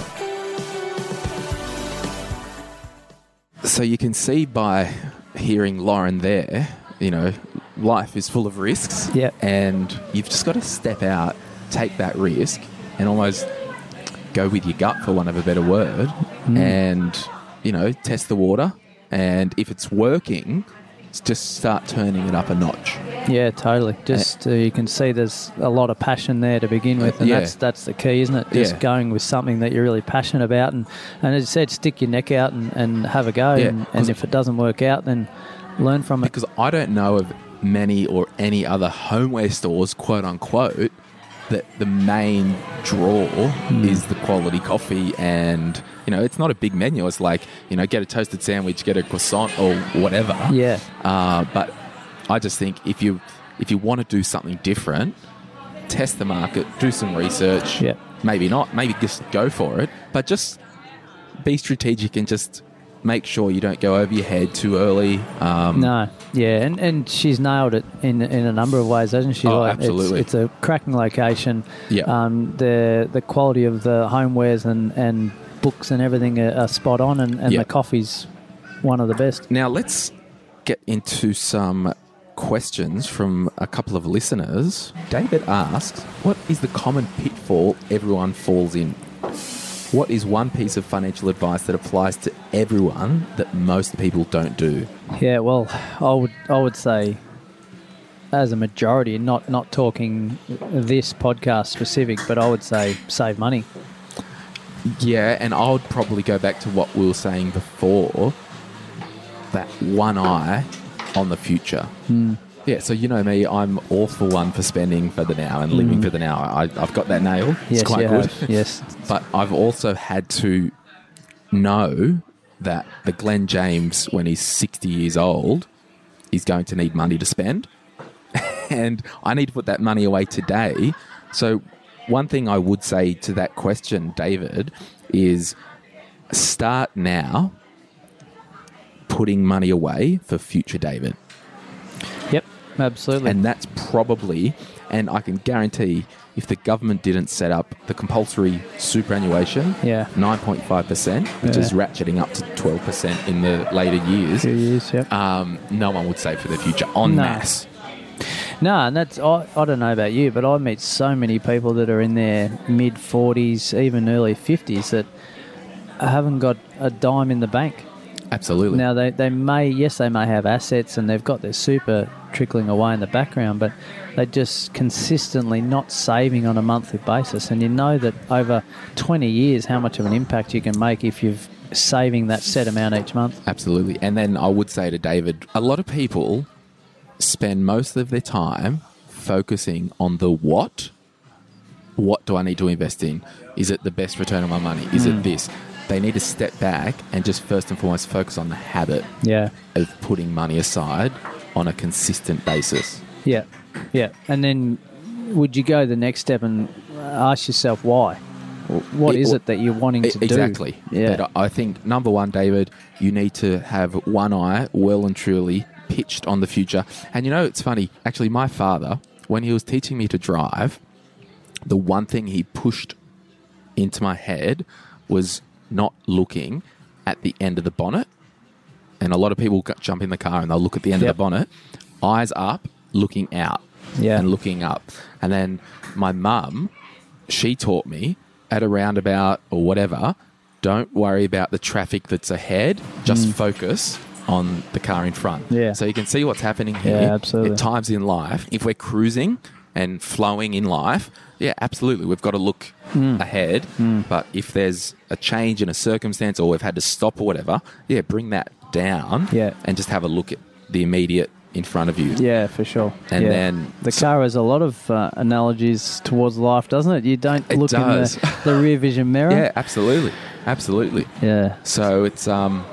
[SPEAKER 2] So you can see by hearing Lauren there, you know, life is full of risks.
[SPEAKER 3] Yep.
[SPEAKER 2] And you've just got to step out, take that risk, and almost go with your gut, for want of a better word, mm. and, you know, test the water. And if it's working, just start turning it up a notch.
[SPEAKER 3] Yeah, totally. Just uh, you can see there's a lot of passion there to begin with, and
[SPEAKER 2] Yeah.
[SPEAKER 3] that's that's the key, isn't it? Just
[SPEAKER 2] Yeah.
[SPEAKER 3] going with something that you're really passionate about, and and as I said, stick your neck out and, and have a go.
[SPEAKER 2] Yeah,
[SPEAKER 3] and, and if it doesn't work out, then learn from it.
[SPEAKER 2] because I don't know of many or any other homeware stores, quote unquote, that the main draw
[SPEAKER 3] Hmm.
[SPEAKER 2] is the quality coffee and you know it's not a big menu it's like you know get a toasted sandwich get a croissant or whatever
[SPEAKER 3] Yeah.
[SPEAKER 2] uh, but i just think if you if you want to do something different test the market do some research
[SPEAKER 3] Yeah.
[SPEAKER 2] maybe not maybe just go for it but just be strategic and just make sure you don't go over your head too early um,
[SPEAKER 3] No, yeah, and, and she's nailed it in in a number of ways, hasn't she?
[SPEAKER 2] Oh,
[SPEAKER 3] Like, it's-
[SPEAKER 2] absolutely.
[SPEAKER 3] It's, a cracking location.
[SPEAKER 2] Yeah.
[SPEAKER 3] Um, the the quality of the homewares and, and books and everything are, are spot on, and, and
[SPEAKER 2] Yeah.
[SPEAKER 3] the coffee's one of the best.
[SPEAKER 2] Now let's get into some questions from a couple of listeners. David asks, "What is the common pitfall everyone falls in? What is one piece of financial advice that applies to everyone that most people don't do?"
[SPEAKER 3] Yeah, well, I would I would say, as a majority, not not talking this podcast specific, but I would say save money.
[SPEAKER 2] Yeah, and I would probably go back to what we were saying before. That one eye on the future. Hmm. Yeah, so you know me, I'm all for one for spending for the now and living hmm. for the now. I, I've got that nail. It's
[SPEAKER 3] yes,
[SPEAKER 2] quite
[SPEAKER 3] you
[SPEAKER 2] good.
[SPEAKER 3] have. Yes,
[SPEAKER 2] But I've also had to know that the Glen James, when he's 60 years old, is going to need money to spend. [LAUGHS] and I need to put that money away today. So, one thing I would say to that question, David, is start now putting money away for future David.
[SPEAKER 3] yep, absolutely.
[SPEAKER 2] And that's probably, and I can guarantee, if the government didn't set up the compulsory superannuation,
[SPEAKER 3] Yeah.
[SPEAKER 2] 9.5%, which is ratcheting up to 12% in the later years,
[SPEAKER 3] Two years, yep.
[SPEAKER 2] um, no one would save for the future en
[SPEAKER 3] No.
[SPEAKER 2] masse.
[SPEAKER 3] No, and that's I, I don't know about you, but I meet so many people that are in their mid forties, even early fifties, that haven't got a dime in the bank.
[SPEAKER 2] Absolutely.
[SPEAKER 3] Now they, they may yes they may have assets and they've got their super trickling away in the background, but they're just consistently not saving on a monthly basis. And you know that over twenty years how much of an impact you can make if you're saving that set amount each month.
[SPEAKER 2] Absolutely. And then I would say to David, a lot of people spend most of their time focusing on the what. What do I need to invest in? Is it the best return on my money? Is
[SPEAKER 3] Hmm.
[SPEAKER 2] it this? They need to step back and just first and foremost focus on the habit
[SPEAKER 3] Yeah.
[SPEAKER 2] of putting money aside on a consistent basis.
[SPEAKER 3] Yeah, yeah. And then would you go the next step and ask yourself why? What
[SPEAKER 2] It-
[SPEAKER 3] is it that you're wanting to
[SPEAKER 2] E-
[SPEAKER 3] do?
[SPEAKER 2] exactly.
[SPEAKER 3] Yeah.
[SPEAKER 2] But I think number one, David, you need to have one eye well and truly pitched on the future. And you know, it's funny. Actually, my father, when he was teaching me to drive, the one thing he pushed into my head was not looking at the end of the bonnet. And a lot of people jump in the car and they'll look at the end
[SPEAKER 3] Yep.
[SPEAKER 2] of the bonnet, eyes up, looking out,
[SPEAKER 3] Yeah.
[SPEAKER 2] and looking up. And then my mum, she taught me at a roundabout or whatever, don't worry about the traffic that's ahead, just mm. focus on the car in front.
[SPEAKER 3] Mm. Yeah.
[SPEAKER 2] So you can see what's happening here.
[SPEAKER 3] Yeah, absolutely.
[SPEAKER 2] At times in life, if we're cruising and flowing in life, yeah, absolutely. We've got to look
[SPEAKER 3] Mm.
[SPEAKER 2] ahead. But if there's a change in a circumstance or we've had to stop or whatever, yeah, bring that down
[SPEAKER 3] Yeah.
[SPEAKER 2] and just have a look at the immediate in front of you.
[SPEAKER 3] Yeah, for sure.
[SPEAKER 2] And
[SPEAKER 3] Yeah.
[SPEAKER 2] then-
[SPEAKER 3] the car has a lot of uh, analogies towards life, doesn't it? You don't
[SPEAKER 2] It
[SPEAKER 3] look
[SPEAKER 2] does.
[SPEAKER 3] in the, the rear vision mirror. [LAUGHS]
[SPEAKER 2] Yeah, absolutely. Absolutely.
[SPEAKER 3] Yeah.
[SPEAKER 2] So it's um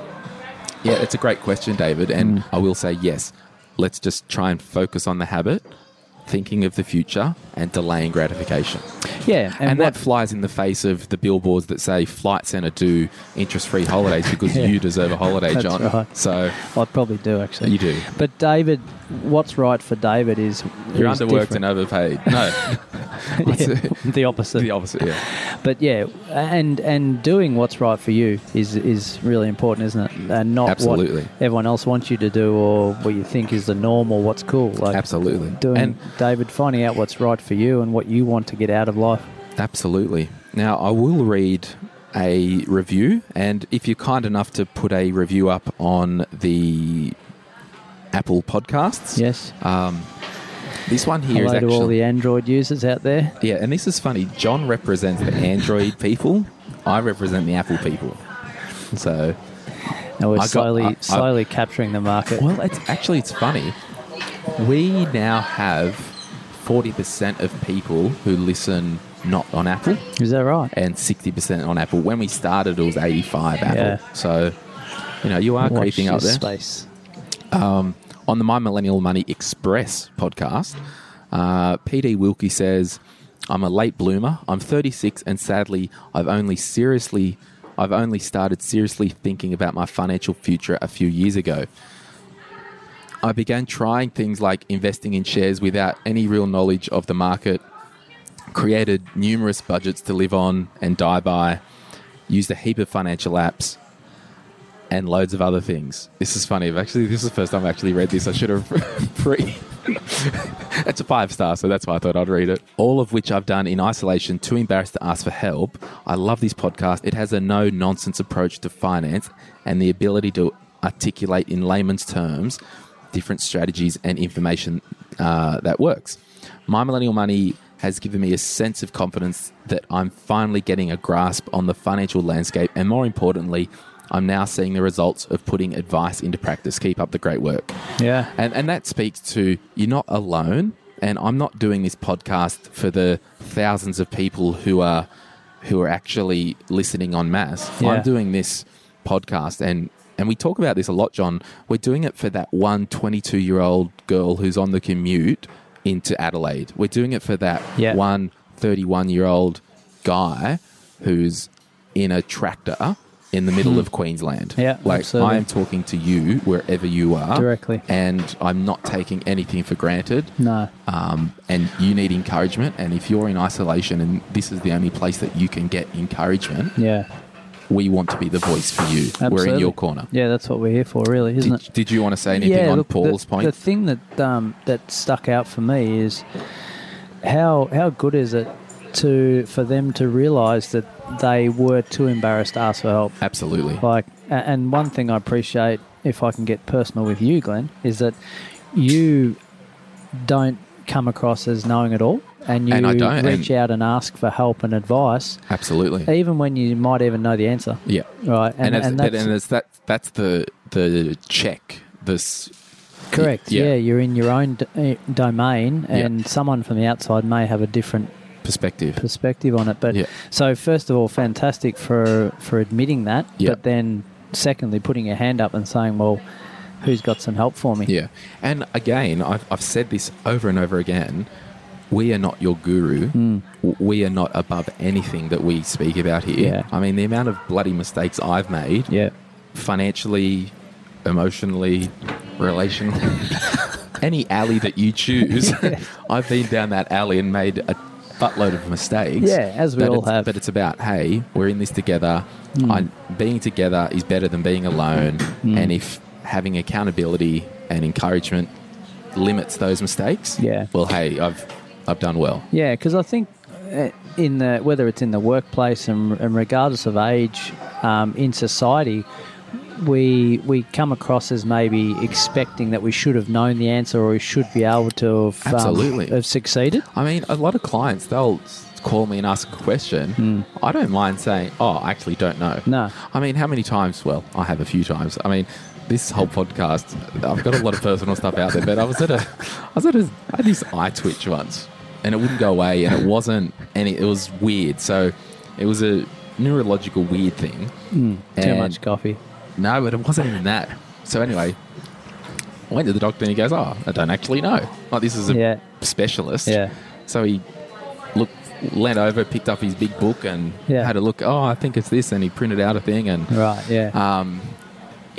[SPEAKER 2] yeah, it's a great question, David, and mm. I will say yes. Let's just try and focus on the habit, thinking of the future and delaying gratification.
[SPEAKER 3] Yeah.
[SPEAKER 2] And,
[SPEAKER 3] And,
[SPEAKER 2] that flies in the face of the billboards that say Flight Centre do interest-free holidays because [LAUGHS]
[SPEAKER 3] Yeah.
[SPEAKER 2] you deserve a holiday, John.
[SPEAKER 3] right.
[SPEAKER 2] So
[SPEAKER 3] I probably do actually.
[SPEAKER 2] you do.
[SPEAKER 3] But David, what's right for David is
[SPEAKER 2] You're
[SPEAKER 3] is
[SPEAKER 2] underworked
[SPEAKER 3] different.
[SPEAKER 2] and overpaid. No. [LAUGHS]
[SPEAKER 3] Yeah, the opposite.
[SPEAKER 2] the opposite, yeah.
[SPEAKER 3] But yeah, and and doing what's right for you is is really important, isn't it? And not
[SPEAKER 2] Absolutely.
[SPEAKER 3] what everyone else wants you to do or what you think is the norm or what's cool. Like
[SPEAKER 2] Absolutely.
[SPEAKER 3] doing
[SPEAKER 2] And
[SPEAKER 3] David, finding out what's right for you and what you want to get out of life.
[SPEAKER 2] Absolutely. Now, I will read a review, and if you're kind enough to put a review up on the Apple podcasts,
[SPEAKER 3] Yes.
[SPEAKER 2] um, this one here is
[SPEAKER 3] Hello to all the Android users out there.
[SPEAKER 2] yeah, and this is funny. John represents the Android people. I represent the Apple people. So,
[SPEAKER 3] And we're
[SPEAKER 2] I
[SPEAKER 3] slowly
[SPEAKER 2] I- I-
[SPEAKER 3] slowly capturing the market.
[SPEAKER 2] well, it's actually it's funny. We now have forty percent of people who listen not on Apple.
[SPEAKER 3] Is that right?
[SPEAKER 2] and 60% on Apple. When we started, it was 85 Apple.
[SPEAKER 3] Yeah.
[SPEAKER 2] So, you know, you are
[SPEAKER 3] Watch
[SPEAKER 2] creeping up there.
[SPEAKER 3] space.
[SPEAKER 2] On the My Millennial Money Express podcast, uh, PD Wilkie says, I'm a late bloomer. I'm 36 and sadly, I've only seriously, I've only started seriously thinking about my financial future a few years ago. I began trying things like investing in shares without any real knowledge of the market, created numerous budgets to live on and die by, used a heap of financial apps, and loads of other things. This is funny. Actually, this is the first time I've actually read this. I should have [LAUGHS] pre. [LAUGHS] it's a five star, so that's why I thought I'd read it. All of which I've done in isolation, too embarrassed to ask for help. I love this podcast. It has a no nonsense approach to finance and the ability to articulate in layman's terms different strategies and information uh, that works. My Millennial Money has given me a sense of confidence that I'm finally getting a grasp on the financial landscape, and more importantly, I'm now seeing the results of putting advice into practice. Keep up the great work.
[SPEAKER 3] Yeah.
[SPEAKER 2] And, and that speaks to you're not alone. And I'm not doing this podcast for the thousands of people who are who are actually listening on mass.
[SPEAKER 3] Yeah.
[SPEAKER 2] I'm doing this podcast and and we talk about this a lot, John. We're doing it for that one 22 year old girl who's on the commute into Adelaide. We're doing it for that
[SPEAKER 3] Yeah.
[SPEAKER 2] one 31 year old guy who's in a tractor in the middle of Queensland.
[SPEAKER 3] Yeah,
[SPEAKER 2] like
[SPEAKER 3] absolutely.
[SPEAKER 2] I am talking to you wherever you are
[SPEAKER 3] Directly.
[SPEAKER 2] and I'm not taking anything for granted.
[SPEAKER 3] No.
[SPEAKER 2] Um, and you need encouragement. And if you're in isolation and this is the only place that you can get encouragement,
[SPEAKER 3] Yeah.
[SPEAKER 2] We want to be the voice for you. We're in your corner.
[SPEAKER 3] Yeah, that's what we're here for, really, isn't
[SPEAKER 2] Did,
[SPEAKER 3] it?
[SPEAKER 2] did you want to say anything on
[SPEAKER 3] look, the-
[SPEAKER 2] Paul's point?
[SPEAKER 3] The thing that um, that stuck out for me is how how good is it to for them to realise that they were too embarrassed to ask for help.
[SPEAKER 2] Absolutely.
[SPEAKER 3] Like, and one thing I appreciate, if I can get personal with you, Glen, is that you don't come across as knowing it all, and you
[SPEAKER 2] And I don't,
[SPEAKER 3] reach out and ask for help and advice,
[SPEAKER 2] Absolutely.
[SPEAKER 3] even when you might even know the answer.
[SPEAKER 2] Yeah.
[SPEAKER 3] Right,
[SPEAKER 2] And,
[SPEAKER 3] and, and that's
[SPEAKER 2] and it's that that's the the check. This
[SPEAKER 3] correct.
[SPEAKER 2] yeah.
[SPEAKER 3] Yeah. you're in your own d- eh, domain,
[SPEAKER 2] Yeah.
[SPEAKER 3] and someone from the outside may have a different
[SPEAKER 2] perspective.
[SPEAKER 3] perspective on it. But
[SPEAKER 2] Yeah.
[SPEAKER 3] so first of all, fantastic for for admitting that.
[SPEAKER 2] Yeah.
[SPEAKER 3] But then, secondly, putting your hand up and saying, "Well, who's got some help for me?"
[SPEAKER 2] Yeah. And again, I've, I've said this over and over again. We are not your guru. W- We are not above anything that we speak about here.
[SPEAKER 3] Yeah.
[SPEAKER 2] I mean, the amount of bloody mistakes I've made,
[SPEAKER 3] Yeah.
[SPEAKER 2] financially, emotionally, relationally, [LAUGHS] any alley that you choose, [LAUGHS] I've been down that alley and made a buttload of mistakes.
[SPEAKER 3] Yeah, as we all have.
[SPEAKER 2] But it's about, hey, we're in this together.
[SPEAKER 3] Hmm.
[SPEAKER 2] I, being together is better than being alone.
[SPEAKER 3] Hmm.
[SPEAKER 2] And if having accountability and encouragement limits those mistakes,
[SPEAKER 3] Yeah.
[SPEAKER 2] well, hey, I've I've done well.
[SPEAKER 3] Yeah, because I think uh, in the whether it's in the workplace and, and regardless of age, um, in society, we we come across as maybe expecting that we should have known the answer or we should be able to have, um,
[SPEAKER 2] Absolutely.
[SPEAKER 3] have succeeded.
[SPEAKER 2] I mean, a lot of clients they'll call me and ask a question. I don't mind saying, "Oh, I actually don't know."
[SPEAKER 3] No.
[SPEAKER 2] I mean, how many times? Well, I have a few times. I mean, this whole podcast, I've got a lot of personal stuff out there, but I was at a, [LAUGHS] I was at a, I had this eye twitch once, and it wouldn't go away, and it wasn't any. It was weird. So, it was a neurological weird thing.
[SPEAKER 3] Too much coffee.
[SPEAKER 2] No, but it wasn't even that. So anyway, I went to the doctor and he goes, "Oh, I don't actually know. Like this is a
[SPEAKER 3] Yeah.
[SPEAKER 2] specialist."
[SPEAKER 3] Yeah.
[SPEAKER 2] So he looked, leant over, picked up his big book, and
[SPEAKER 3] Yeah.
[SPEAKER 2] had a look. Oh, I think it's this, and he printed out a thing, and
[SPEAKER 3] Right. Yeah.
[SPEAKER 2] um,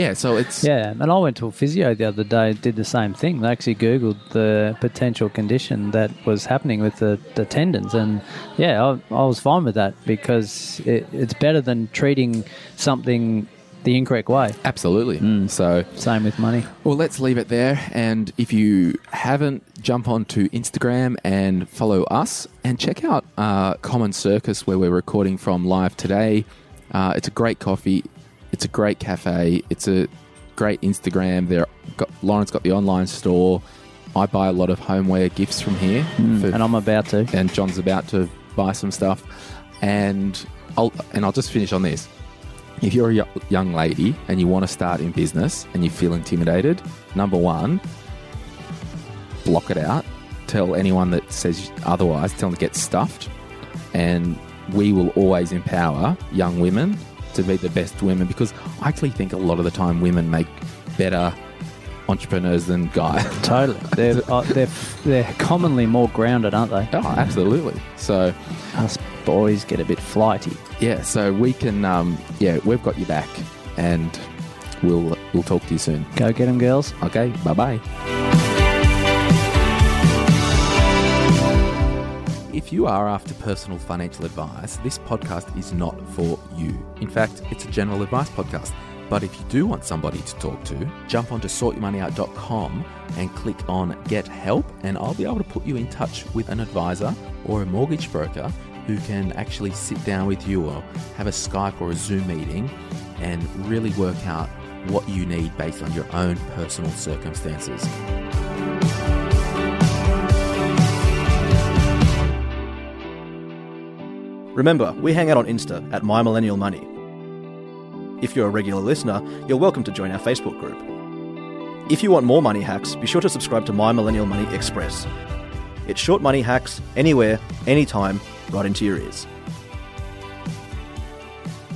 [SPEAKER 2] yeah. So it's
[SPEAKER 3] Yeah, and I went to a physio the other day. Did the same thing. They actually googled the potential condition that was happening with the, the tendons, and yeah, I, I was fine with that because it, it's better than treating something the incorrect way.
[SPEAKER 2] absolutely.
[SPEAKER 3] Mm.
[SPEAKER 2] So
[SPEAKER 3] Same with money.
[SPEAKER 2] Well, let's leave it there. And if you haven't, jump onto Instagram and follow us and check out uh, Common Circus, where we're recording from live today. Uh, it's a great coffee. It's a great cafe. It's a great Instagram. There, got, Lauren's got the online store. I buy a lot of homeware gifts from here, for-
[SPEAKER 3] Mm, And I'm about to.
[SPEAKER 2] and John's about to buy some stuff. And I'll and I'll just finish on this. If you're a young lady and you want to start in business and you feel intimidated, number one, block it out. Tell anyone that says otherwise, tell them to get stuffed. And we will always empower young women to be the best women because I actually think a lot of the time women make better entrepreneurs than guys. [LAUGHS]
[SPEAKER 3] Totally. They're, [LAUGHS] uh, they're, they're commonly more grounded, aren't they?
[SPEAKER 2] oh, absolutely. So,
[SPEAKER 3] Us boys get a bit flighty.
[SPEAKER 2] yeah, so we can, um, yeah, we've got you back and we'll, we'll talk to you soon.
[SPEAKER 3] Go get them, girls.
[SPEAKER 2] Okay, bye bye. If you are after personal financial advice, this podcast is not for you. In fact, it's a general advice podcast. But if you do want somebody to talk to, jump onto sortyourmoneyout.com and click on Get Help, and I'll be able to put you in touch with an advisor or a mortgage broker who can actually sit down with you or have a Skype or a Zoom meeting and really work out what you need based on your own personal circumstances.
[SPEAKER 4] Remember, we hang out on Insta at My Millennial Money. If you're a regular listener, you're welcome to join our Facebook group. If you want more money hacks, be sure to subscribe to My Millennial Money Express. It's short money hacks anywhere, anytime, right into your ears.